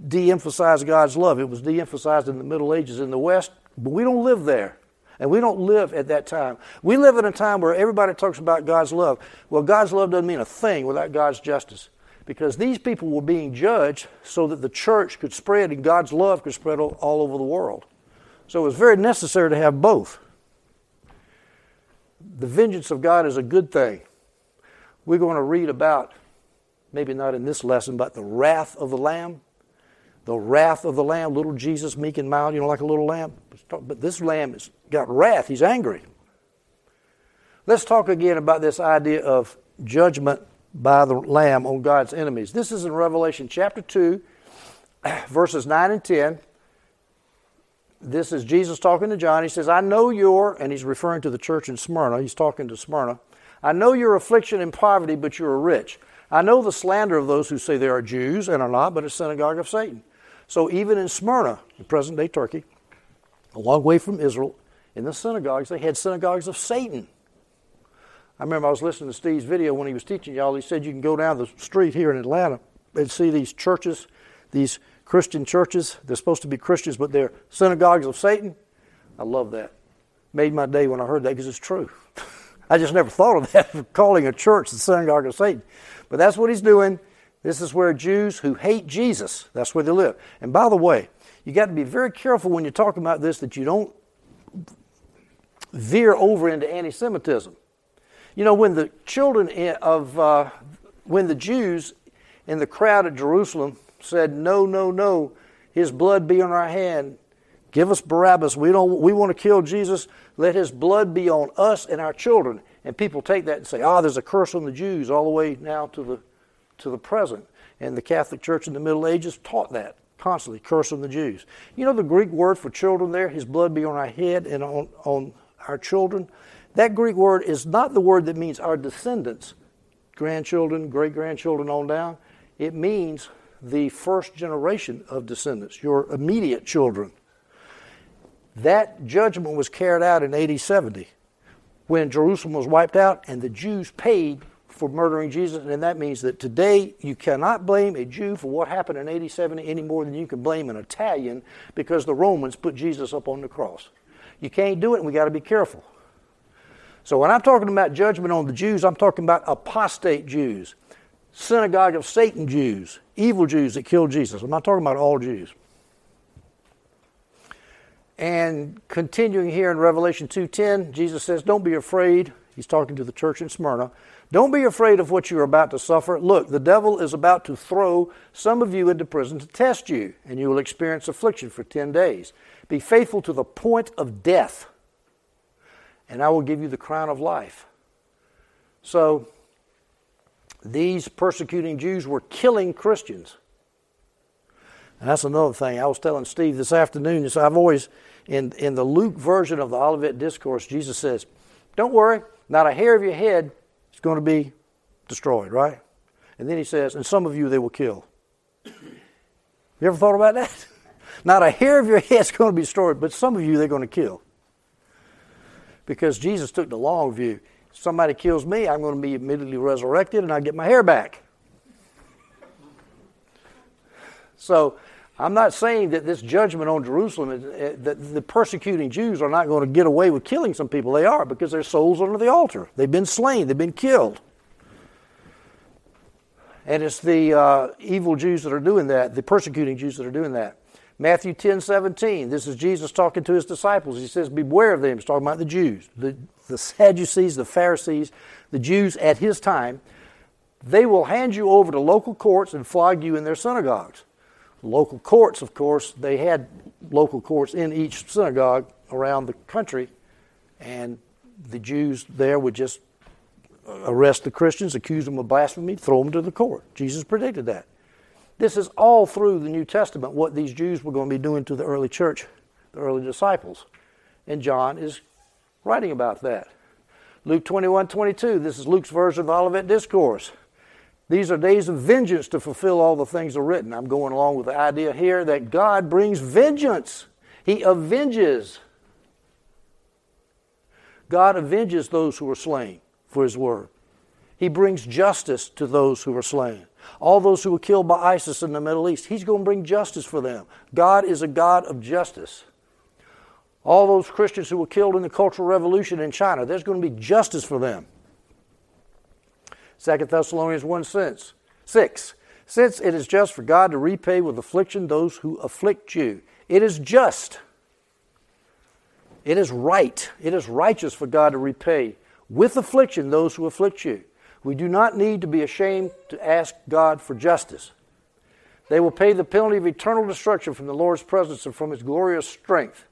de emphasize God's love. It was de emphasized in the Middle Ages in the West, but we don't live there. And we don't live at that time. We live in a time where everybody talks about God's love. Well, God's love doesn't mean a thing without God's justice. because these people were being judged so that the church could spread and God's love could spread all, over the world. So it was very necessary to have both. The vengeance of God is a good thing. We're going to read about, maybe not in this lesson, but the wrath of the Lamb. The wrath of the Lamb, little Jesus, meek and mild, you know, like a little lamb. But this lamb has got wrath. He's angry. Let's talk again about this idea of judgment by the Lamb on God's enemies. This is in Revelation chapter 2, verses 9 and 10. This is Jesus talking to John. He says, I know your, and he's referring to the church in Smyrna. He's talking to Smyrna. I know your affliction and poverty, but you are rich. I know the slander of those who say they are Jews and are not, but a synagogue of Satan. So even in Smyrna, in present day Turkey, a long way from Israel, in the synagogues, they had synagogues of Satan. I remember I was listening to Steve's video when he was teaching y'all. He said you can go down the street here in Atlanta and see these churches, these Christian churches. They're supposed to be Christians, but they're synagogues of Satan. I love that. Made my day when I heard that because it's true. I just never thought of that, calling a church the synagogue of Satan. But that's what he's doing. This is where Jews who hate Jesus, that's where they live. And by the way, you got to be very careful when you're talking about this that you don't veer over into anti Semitism. You know, when the children of, uh, when the Jews in the crowd at Jerusalem said, No, no, no, his blood be on our hand. Give us Barabbas. We, don't, we want to kill Jesus. Let his blood be on us and our children. And people take that and say, Ah, there's a curse on the Jews all the way now to the, to the present. And the Catholic Church in the Middle Ages taught that constantly, cursing the Jews. You know the Greek word for children there? His blood be on our head and on, on our children. That Greek word is not the word that means our descendants, grandchildren, great grandchildren on down. It means the first generation of descendants, your immediate children. That judgment was carried out in AD 70 when Jerusalem was wiped out and the Jews paid for murdering Jesus. And that means that today you cannot blame a Jew for what happened in 87 any more than you can blame an Italian because the Romans put Jesus up on the cross. You can't do it, and we got to be careful. So when I'm talking about judgment on the Jews, I'm talking about apostate Jews, synagogue of Satan Jews, evil Jews that killed Jesus. I'm not talking about all Jews. And continuing here in Revelation 2:10, Jesus says, "Don't be afraid." He's talking to the church in Smyrna. Don't be afraid of what you're about to suffer. Look, the devil is about to throw some of you into prison to test you, and you will experience affliction for 10 days. Be faithful to the point of death and I will give you the crown of life. So, these persecuting Jews were killing Christians. And that's another thing. I was telling Steve this afternoon, so I've always, in, in the Luke version of the Olivet Discourse, Jesus says, Don't worry, not a hair of your head is going to be destroyed, right? And then he says, And some of you they will kill. You ever thought about that? Not a hair of your head is going to be destroyed, but some of you they're going to kill because Jesus took the long view. If somebody kills me, I'm going to be immediately resurrected and I get my hair back. So I'm not saying that this judgment on Jerusalem, uh, that the persecuting Jews are not going to get away with killing some people. They are because their souls are under the altar. They've been slain, they've been killed. And it's the uh, evil Jews that are doing that, the persecuting Jews that are doing that. Matthew 10 17, this is Jesus talking to his disciples. He says, Beware of them. He's talking about the Jews, the, the Sadducees, the Pharisees, the Jews at his time. They will hand you over to local courts and flog you in their synagogues. Local courts, of course, they had local courts in each synagogue around the country, and the Jews there would just arrest the Christians, accuse them of blasphemy, throw them to the court. Jesus predicted that. This is all through the New Testament what these Jews were going to be doing to the early church, the early disciples. And John is writing about that. Luke 21 22, this is Luke's version of the Olivet Discourse. These are days of vengeance to fulfill all the things are written. I'm going along with the idea here that God brings vengeance, He avenges. God avenges those who are slain for His word. He brings justice to those who are slain. All those who were killed by ISIS in the Middle East, He's going to bring justice for them. God is a God of justice. All those Christians who were killed in the Cultural Revolution in China, there's going to be justice for them. 2 Thessalonians 1 6 6. Since it is just for God to repay with affliction those who afflict you. It is just. It is right. It is righteous for God to repay with affliction those who afflict you. We do not need to be ashamed to ask God for justice. They will pay the penalty of eternal destruction from the Lord's presence and from his glorious strength.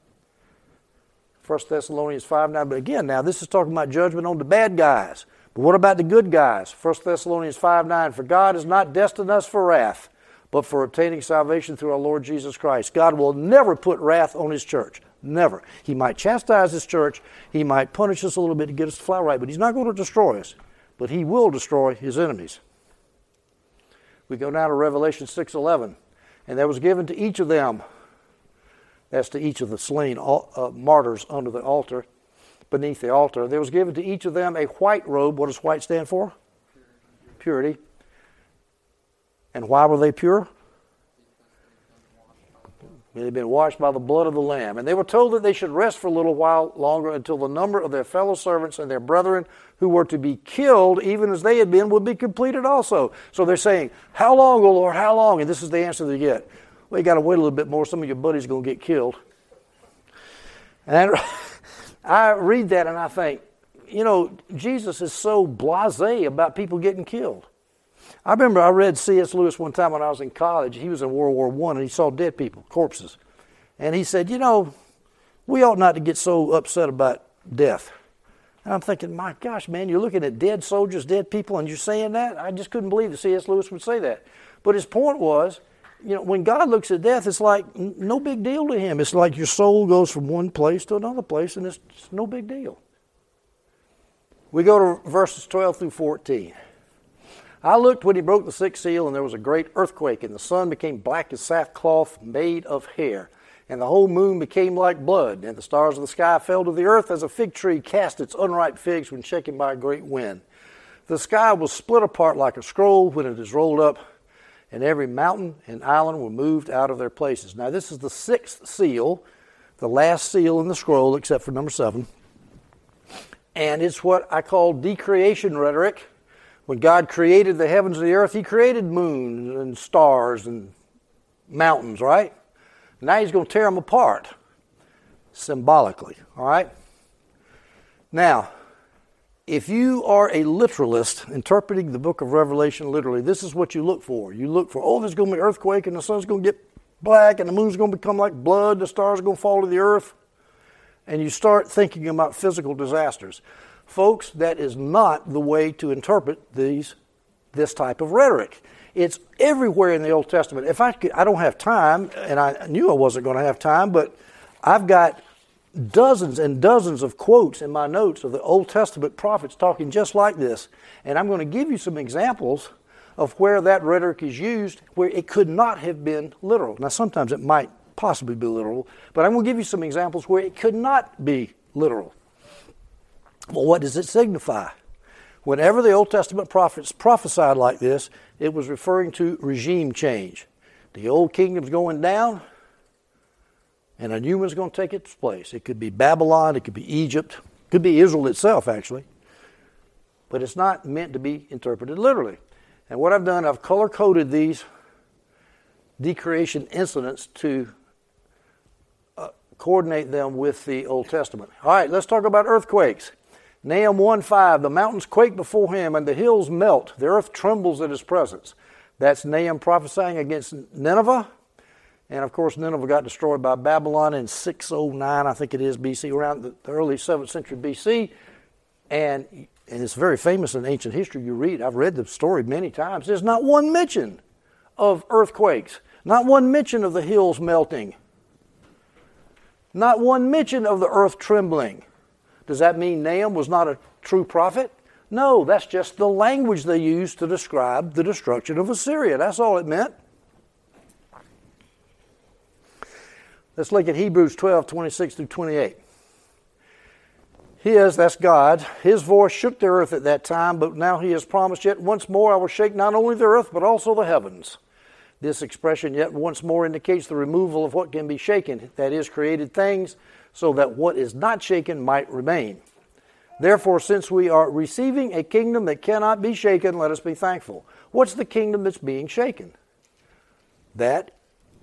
1 Thessalonians 5 9. But again, now this is talking about judgment on the bad guys. What about the good guys? 1 Thessalonians 5 9. For God has not destined us for wrath, but for obtaining salvation through our Lord Jesus Christ. God will never put wrath on his church. Never. He might chastise his church, he might punish us a little bit to get us to fly right, but he's not going to destroy us. But he will destroy his enemies. We go now to Revelation 6:11. And there was given to each of them, that's to each of the slain uh, martyrs under the altar, beneath the altar, there was given to each of them a white robe. What does white stand for? Purity. And why were they pure? They had been washed by the blood of the Lamb. And they were told that they should rest for a little while longer until the number of their fellow servants and their brethren who were to be killed, even as they had been, would be completed also. So they're saying, How long, O Lord, how long? And this is the answer they get. Well, you got to wait a little bit more. Some of your buddies are going to get killed. And I read that and I think, you know, Jesus is so blase about people getting killed. I remember I read C.S. Lewis one time when I was in college. He was in World War One and he saw dead people, corpses, and he said, "You know, we ought not to get so upset about death." And I'm thinking, my gosh, man, you're looking at dead soldiers, dead people, and you're saying that? I just couldn't believe that C.S. Lewis would say that. But his point was, you know, when God looks at death, it's like no big deal to him. It's like your soul goes from one place to another place, and it's, it's no big deal. We go to verses 12 through 14. I looked when he broke the sixth seal, and there was a great earthquake, and the sun became black as sackcloth made of hair, and the whole moon became like blood, and the stars of the sky fell to the earth as a fig tree cast its unripe figs when shaken by a great wind. The sky was split apart like a scroll when it is rolled up, and every mountain and island were moved out of their places. Now, this is the sixth seal, the last seal in the scroll, except for number seven. And it's what I call decreation rhetoric when God created the heavens and the earth, He created moons and stars and mountains, right? Now He's going to tear them apart symbolically, all right? Now, if you are a literalist interpreting the book of Revelation literally, this is what you look for. You look for, oh, there's going to be an earthquake and the sun's going to get black and the moon's going to become like blood, the stars are going to fall to the earth. And you start thinking about physical disasters. Folks, that is not the way to interpret these, this type of rhetoric. It's everywhere in the Old Testament. If I could, I don't have time, and I knew I wasn't going to have time, but I've got dozens and dozens of quotes in my notes of the Old Testament prophets talking just like this. And I'm going to give you some examples of where that rhetoric is used where it could not have been literal. Now, sometimes it might possibly be literal, but I'm going to give you some examples where it could not be literal. Well, what does it signify? Whenever the Old Testament prophets prophesied like this, it was referring to regime change. The old kingdom's going down, and a new one's going to take its place. It could be Babylon, it could be Egypt, it could be Israel itself, actually. But it's not meant to be interpreted literally. And what I've done, I've color coded these decreation incidents to uh, coordinate them with the Old Testament. All right, let's talk about earthquakes. Nahum 1 5, the mountains quake before him and the hills melt. The earth trembles at his presence. That's Nahum prophesying against Nineveh. And of course, Nineveh got destroyed by Babylon in 609, I think it is BC, around the early 7th century BC. And, and it's very famous in ancient history. You read, I've read the story many times. There's not one mention of earthquakes, not one mention of the hills melting, not one mention of the earth trembling. Does that mean Nahum was not a true prophet? No, that's just the language they used to describe the destruction of Assyria. That's all it meant. Let's look at Hebrews 12, 26 through 28. His, that's God, his voice shook the earth at that time, but now he has promised, yet once more I will shake not only the earth, but also the heavens. This expression, yet once more, indicates the removal of what can be shaken, that is, created things, so that what is not shaken might remain. Therefore, since we are receiving a kingdom that cannot be shaken, let us be thankful. What's the kingdom that's being shaken? That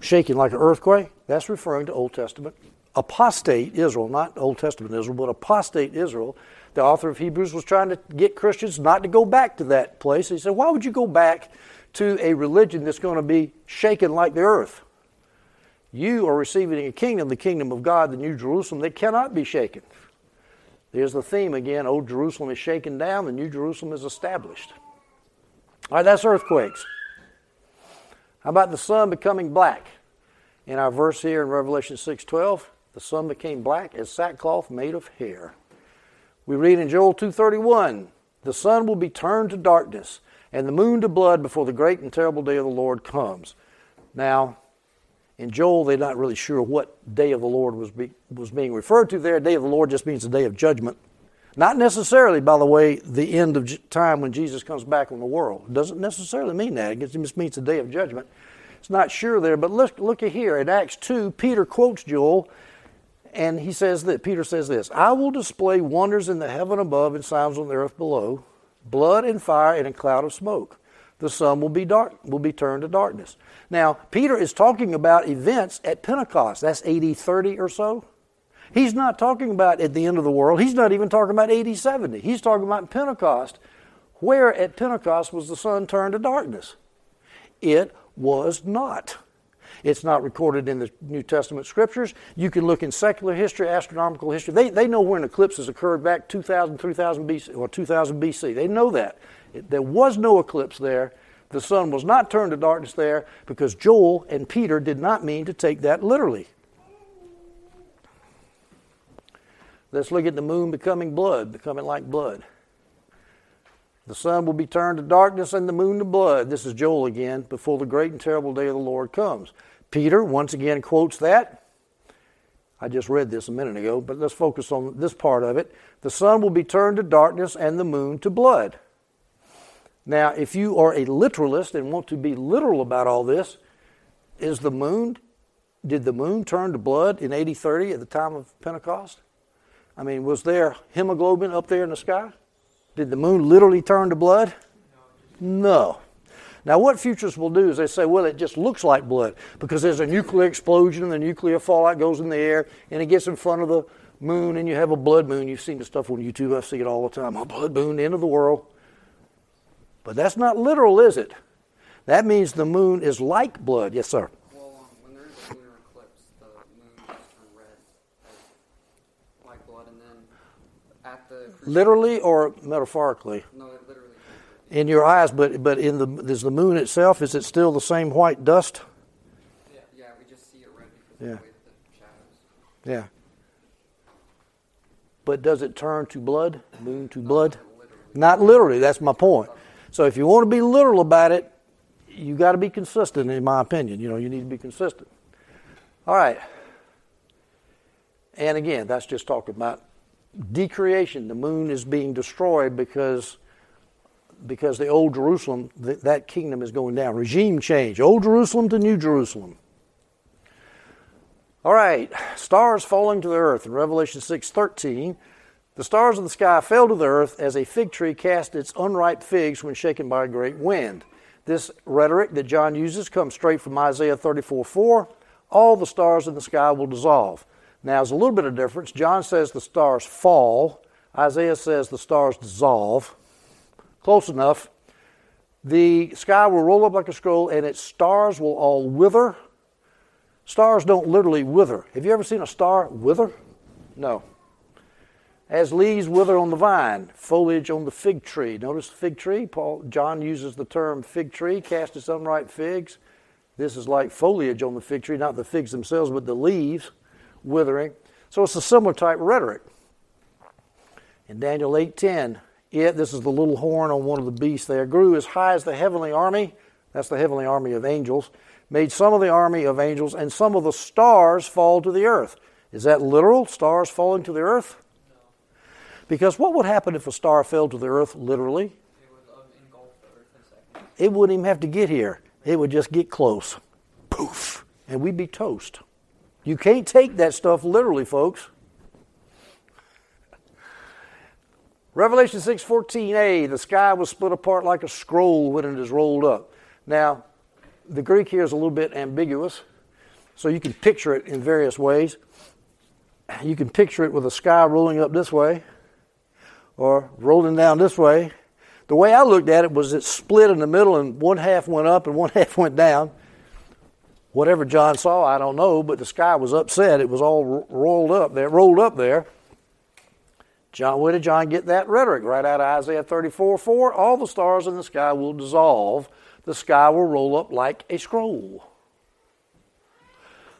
shaking like an earthquake, that's referring to Old Testament apostate Israel, not Old Testament Israel, but apostate Israel. The author of Hebrews was trying to get Christians not to go back to that place. He said, Why would you go back to a religion that's going to be shaken like the earth? You are receiving a kingdom, the kingdom of God, the New Jerusalem, that cannot be shaken. There's the theme again Old Jerusalem is shaken down, the New Jerusalem is established. All right, that's earthquakes. How about the sun becoming black? In our verse here in Revelation 6:12, the sun became black as sackcloth made of hair. We read in Joel 2:31, the sun will be turned to darkness and the moon to blood before the great and terrible day of the Lord comes. Now, in Joel, they're not really sure what day of the Lord was, be, was being referred to there. Day of the Lord just means the day of judgment. Not necessarily, by the way, the end of time when Jesus comes back on the world. It doesn't necessarily mean that. It just means the day of judgment. It's not sure there, but look, look at here. In Acts 2, Peter quotes Joel, and he says that Peter says this I will display wonders in the heaven above and signs on the earth below, blood and fire and a cloud of smoke the sun will be dark will be turned to darkness. Now, Peter is talking about events at Pentecost. That's AD 30 or so. He's not talking about at the end of the world. He's not even talking about AD 70. He's talking about Pentecost. Where at Pentecost was the sun turned to darkness? It was not. It's not recorded in the New Testament scriptures. You can look in secular history, astronomical history. They, they know when eclipses occurred back 2000, 3000 BC, or 2000 BC. They know that. There was no eclipse there. The sun was not turned to darkness there because Joel and Peter did not mean to take that literally. Let's look at the moon becoming blood, becoming like blood. The sun will be turned to darkness and the moon to blood. This is Joel again, before the great and terrible day of the Lord comes. Peter once again quotes that. I just read this a minute ago, but let's focus on this part of it. The sun will be turned to darkness and the moon to blood. Now, if you are a literalist and want to be literal about all this, is the moon, did the moon turn to blood in AD 30 at the time of Pentecost? I mean, was there hemoglobin up there in the sky? Did the moon literally turn to blood? No. Now, what futurists will do is they say, well, it just looks like blood because there's a nuclear explosion and the nuclear fallout goes in the air and it gets in front of the moon and you have a blood moon. You've seen the stuff on YouTube, I see it all the time. A blood moon, the end of the world. But that's not literal, is it? That means the moon is like blood. Yes, sir.
Well, um, when there is a lunar eclipse, the moon does turn red, as, like blood, and then at the
literally or metaphorically.
No, literally.
In your eyes, but but in the is the moon itself? Is it still the same white dust?
Yeah, yeah. We just see it red because
yeah.
of the way the shadows.
Yeah. But does it turn to blood? Moon to blood?
Literally.
Not literally. That's my point. So if you want to be literal about it, you got to be consistent, in my opinion. You know, you need to be consistent. All right. And again, that's just talking about decreation. The moon is being destroyed because because the old Jerusalem, th- that kingdom is going down. Regime change. Old Jerusalem to New Jerusalem. All right, stars falling to the earth in Revelation 6:13 the stars of the sky fell to the earth as a fig tree cast its unripe figs when shaken by a great wind. This rhetoric that John uses comes straight from Isaiah 34 4. All the stars in the sky will dissolve. Now, there's a little bit of difference. John says the stars fall, Isaiah says the stars dissolve. Close enough. The sky will roll up like a scroll and its stars will all wither. Stars don't literally wither. Have you ever seen a star wither? No as leaves wither on the vine, foliage on the fig tree. Notice the fig tree. Paul John uses the term fig tree, cast its unripe figs. This is like foliage on the fig tree, not the figs themselves, but the leaves withering. So it's a similar type rhetoric. In Daniel 8:10, it, this is the little horn on one of the beasts there, grew as high as the heavenly army. That's the heavenly army of angels. Made some of the army of angels and some of the stars fall to the earth. Is that literal? Stars falling to the earth? Because what would happen if a star fell to the earth literally?
It
wouldn't even have to get here. It would just get close. Poof. And we'd be toast. You can't take that stuff literally, folks. Revelation 6:14a, the sky was split apart like a scroll when it is rolled up. Now, the Greek here is a little bit ambiguous, so you can picture it in various ways. You can picture it with the sky rolling up this way or rolling down this way. The way I looked at it was it split in the middle and one half went up and one half went down. Whatever John saw, I don't know, but the sky was upset. It was all rolled up there, rolled up there. John, where did John get that rhetoric? Right out of Isaiah 34 4. All the stars in the sky will dissolve, the sky will roll up like a scroll.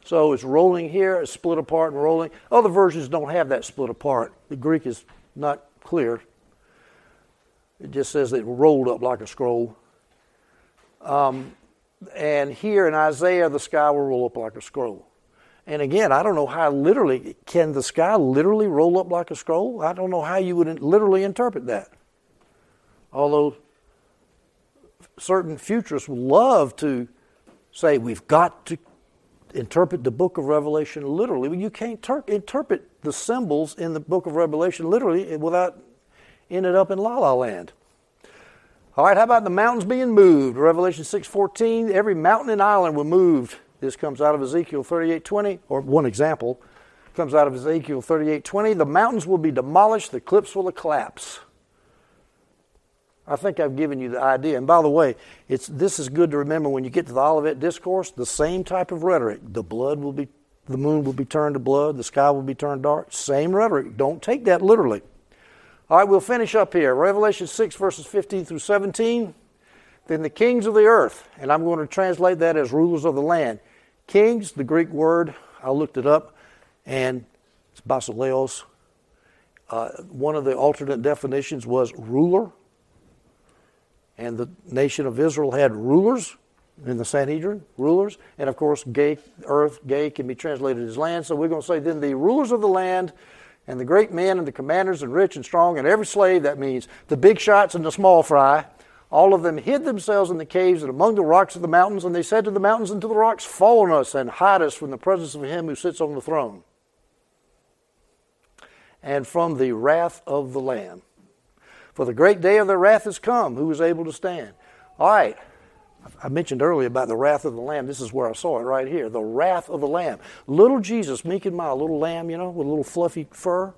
So it's rolling here, it's split apart and rolling. Other versions don't have that split apart. The Greek is not clear. It just says it rolled up like a scroll. Um, and here in Isaiah, the sky will roll up like a scroll. And again, I don't know how literally, can the sky literally roll up like a scroll? I don't know how you would literally interpret that. Although certain futurists love to say we've got to interpret the book of Revelation literally. You can't ter- interpret the symbols in the book of Revelation literally without ended up in La La Land. All right, how about the mountains being moved? Revelation 6:14, every mountain and island were moved. This comes out of Ezekiel 38:20, or one example comes out of Ezekiel 38:20. The mountains will be demolished, the cliffs will collapse. I think I've given you the idea. And by the way, it's this is good to remember when you get to the Olivet discourse, the same type of rhetoric. The blood will be the moon will be turned to blood, the sky will be turned dark. Same rhetoric. Don't take that literally. All right, we'll finish up here. Revelation 6, verses 15 through 17. Then the kings of the earth, and I'm going to translate that as rulers of the land. Kings, the Greek word, I looked it up, and it's basileos. Uh, one of the alternate definitions was ruler, and the nation of Israel had rulers in the Sanhedrin, rulers, and of course, gay, earth, gay can be translated as land. So we're going to say then the rulers of the land and the great men and the commanders and rich and strong and every slave, that means the big shots and the small fry, all of them hid themselves in the caves and among the rocks of the mountains, and they said to the mountains and to the rocks, Fall on us and hide us from the presence of him who sits on the throne and from the wrath of the Lamb. For the great day of their wrath has come. Who is able to stand? All right. I mentioned earlier about the wrath of the Lamb. This is where I saw it right here. The wrath of the Lamb. Little Jesus, meek and mild, little lamb, you know, with a little fluffy fur.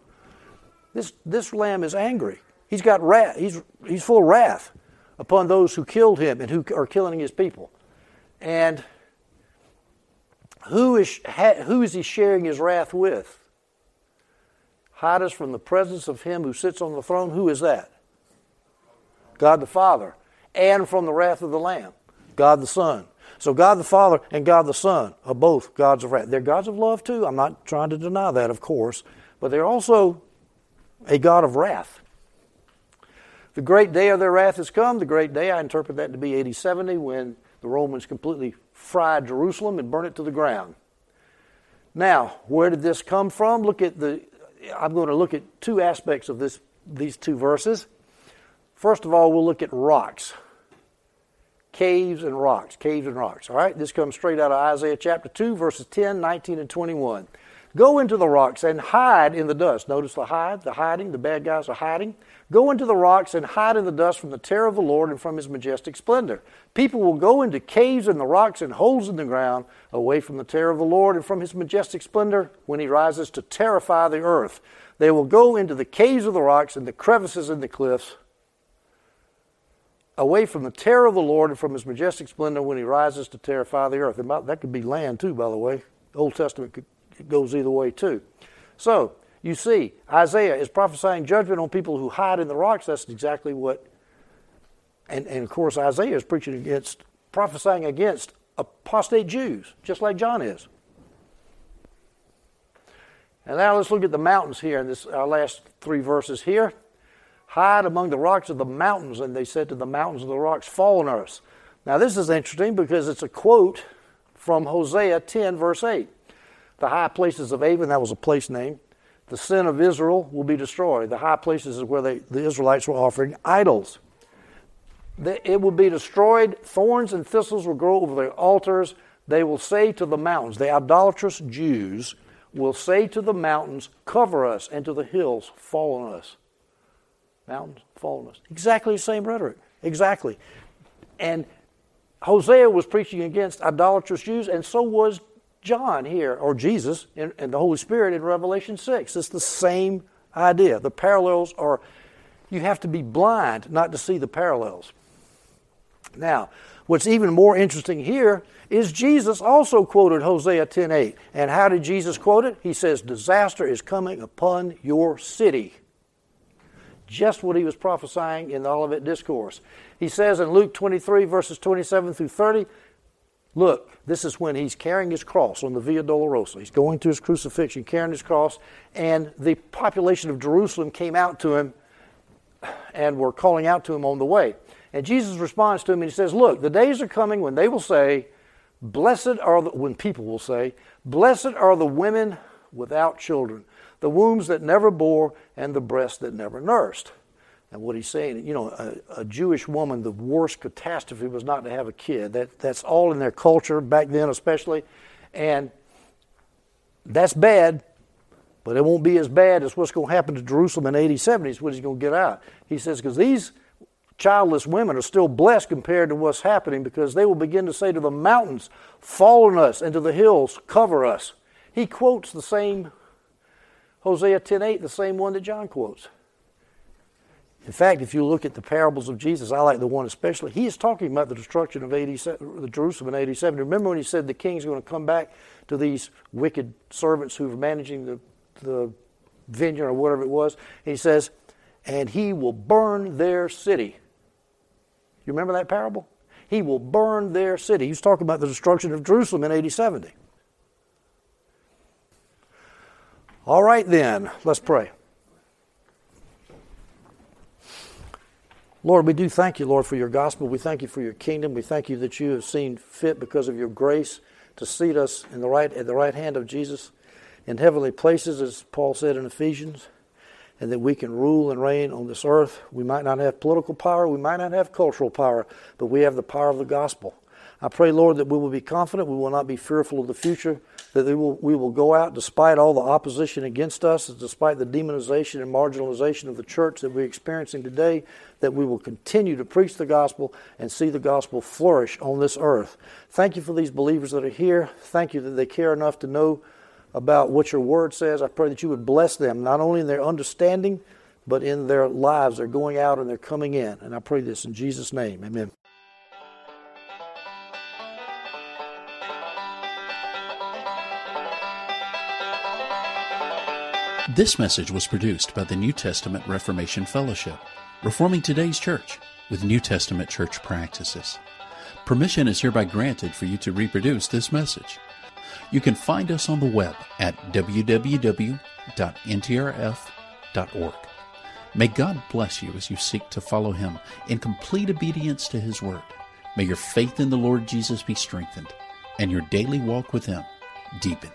This, this lamb is angry. He's got wrath. He's, he's full of wrath upon those who killed him and who are killing his people. And who is, who is he sharing his wrath with? Hide us from the presence of him who sits on the throne. Who is that? God the Father. And from the wrath of the Lamb. God the Son. So God the Father and God the Son are both gods of wrath. They're gods of love too. I'm not trying to deny that, of course, but they're also a God of wrath. The great day of their wrath has come. The great day, I interpret that to be AD 70 when the Romans completely fried Jerusalem and burned it to the ground. Now, where did this come from? Look at the I'm going to look at two aspects of this these two verses. First of all, we'll look at rocks caves and rocks, caves and rocks. All right, this comes straight out of Isaiah chapter 2, verses 10, 19, and 21. Go into the rocks and hide in the dust. Notice the hide, the hiding, the bad guys are hiding. Go into the rocks and hide in the dust from the terror of the Lord and from his majestic splendor. People will go into caves in the rocks and holes in the ground, away from the terror of the Lord and from his majestic splendor when he rises to terrify the earth. They will go into the caves of the rocks and the crevices in the cliffs away from the terror of the Lord and from his majestic splendor when he rises to terrify the earth. And that could be land too, by the way. Old Testament could, goes either way too. So, you see, Isaiah is prophesying judgment on people who hide in the rocks. That's exactly what, and, and of course, Isaiah is preaching against, prophesying against apostate Jews, just like John is. And now let's look at the mountains here in this our last three verses here. Hide among the rocks of the mountains. And they said to the mountains of the rocks, Fall on us. Now, this is interesting because it's a quote from Hosea 10, verse 8. The high places of Aven, that was a place name, the sin of Israel will be destroyed. The high places is where they, the Israelites were offering idols. It will be destroyed. Thorns and thistles will grow over their altars. They will say to the mountains, the idolatrous Jews will say to the mountains, Cover us, and to the hills, fall on us. Mountains fall on us. Exactly the same rhetoric. Exactly. And Hosea was preaching against idolatrous Jews, and so was John here, or Jesus and, and the Holy Spirit in Revelation 6. It's the same idea. The parallels are, you have to be blind not to see the parallels. Now, what's even more interesting here is Jesus also quoted Hosea 10:8. And how did Jesus quote it? He says, "Disaster is coming upon your city." Just what he was prophesying in the Olivet Discourse. He says in Luke 23, verses 27 through 30, Look, this is when he's carrying his cross on the Via Dolorosa. He's going to his crucifixion, carrying his cross, and the population of Jerusalem came out to him and were calling out to him on the way. And Jesus responds to him and he says, Look, the days are coming when they will say, Blessed are the, when people will say, Blessed are the women without children, the wombs that never bore, and the breasts that never nursed. And what he's saying, you know, a, a, Jewish woman, the worst catastrophe was not to have a kid. That, that's all in their culture, back then especially. And that's bad, but it won't be as bad as what's going to happen to Jerusalem in AD 70 is what he's going to get out. He says, because these childless women are still blessed compared to what's happening because they will begin to say to the mountains, Fall on us, and to the hills, cover us. He quotes the same Hosea 10:8, the same one that John quotes. In fact, if you look at the parables of Jesus, I like the one especially. He is talking about the destruction of AD 70, the Jerusalem in AD 70. Remember when he said the king's going to come back to these wicked servants who were managing the, the vineyard or whatever it was? And he says, and he will burn their city. You remember that parable? He will burn their city. He's talking about the destruction of Jerusalem in AD 70. All right, then, let's pray. Lord, we do thank you, Lord, for your gospel. We thank you for your kingdom. We thank you that you have seen fit because of your grace to seat us in the right at the right hand of Jesus in heavenly places, as Paul said in Ephesians and that we can rule and reign on this earth. We might not have political power, we might not have cultural power, but we have the power of the gospel. I pray, Lord, that we will be confident, we will not be fearful of the future, that we will, we will go out despite all the opposition against us, despite the demonization and marginalization of the church that we're experiencing today, that we will continue to preach the gospel and see the gospel flourish on this earth. Thank you for these believers that are here. Thank you that they care enough to know about what your word says. I pray that you would bless them, not only in their understanding, but in their lives. They're going out and they're coming in. And I pray this in Jesus' name. Amen.
This message was produced by the New Testament Reformation Fellowship, reforming today's church with New Testament church practices. Permission is hereby granted for you to reproduce this message. You can find us on the web at www.ntrf.org. May God bless you as you seek to follow Him in complete obedience to His Word. May your faith in the Lord Jesus be strengthened and your daily walk with Him deepened.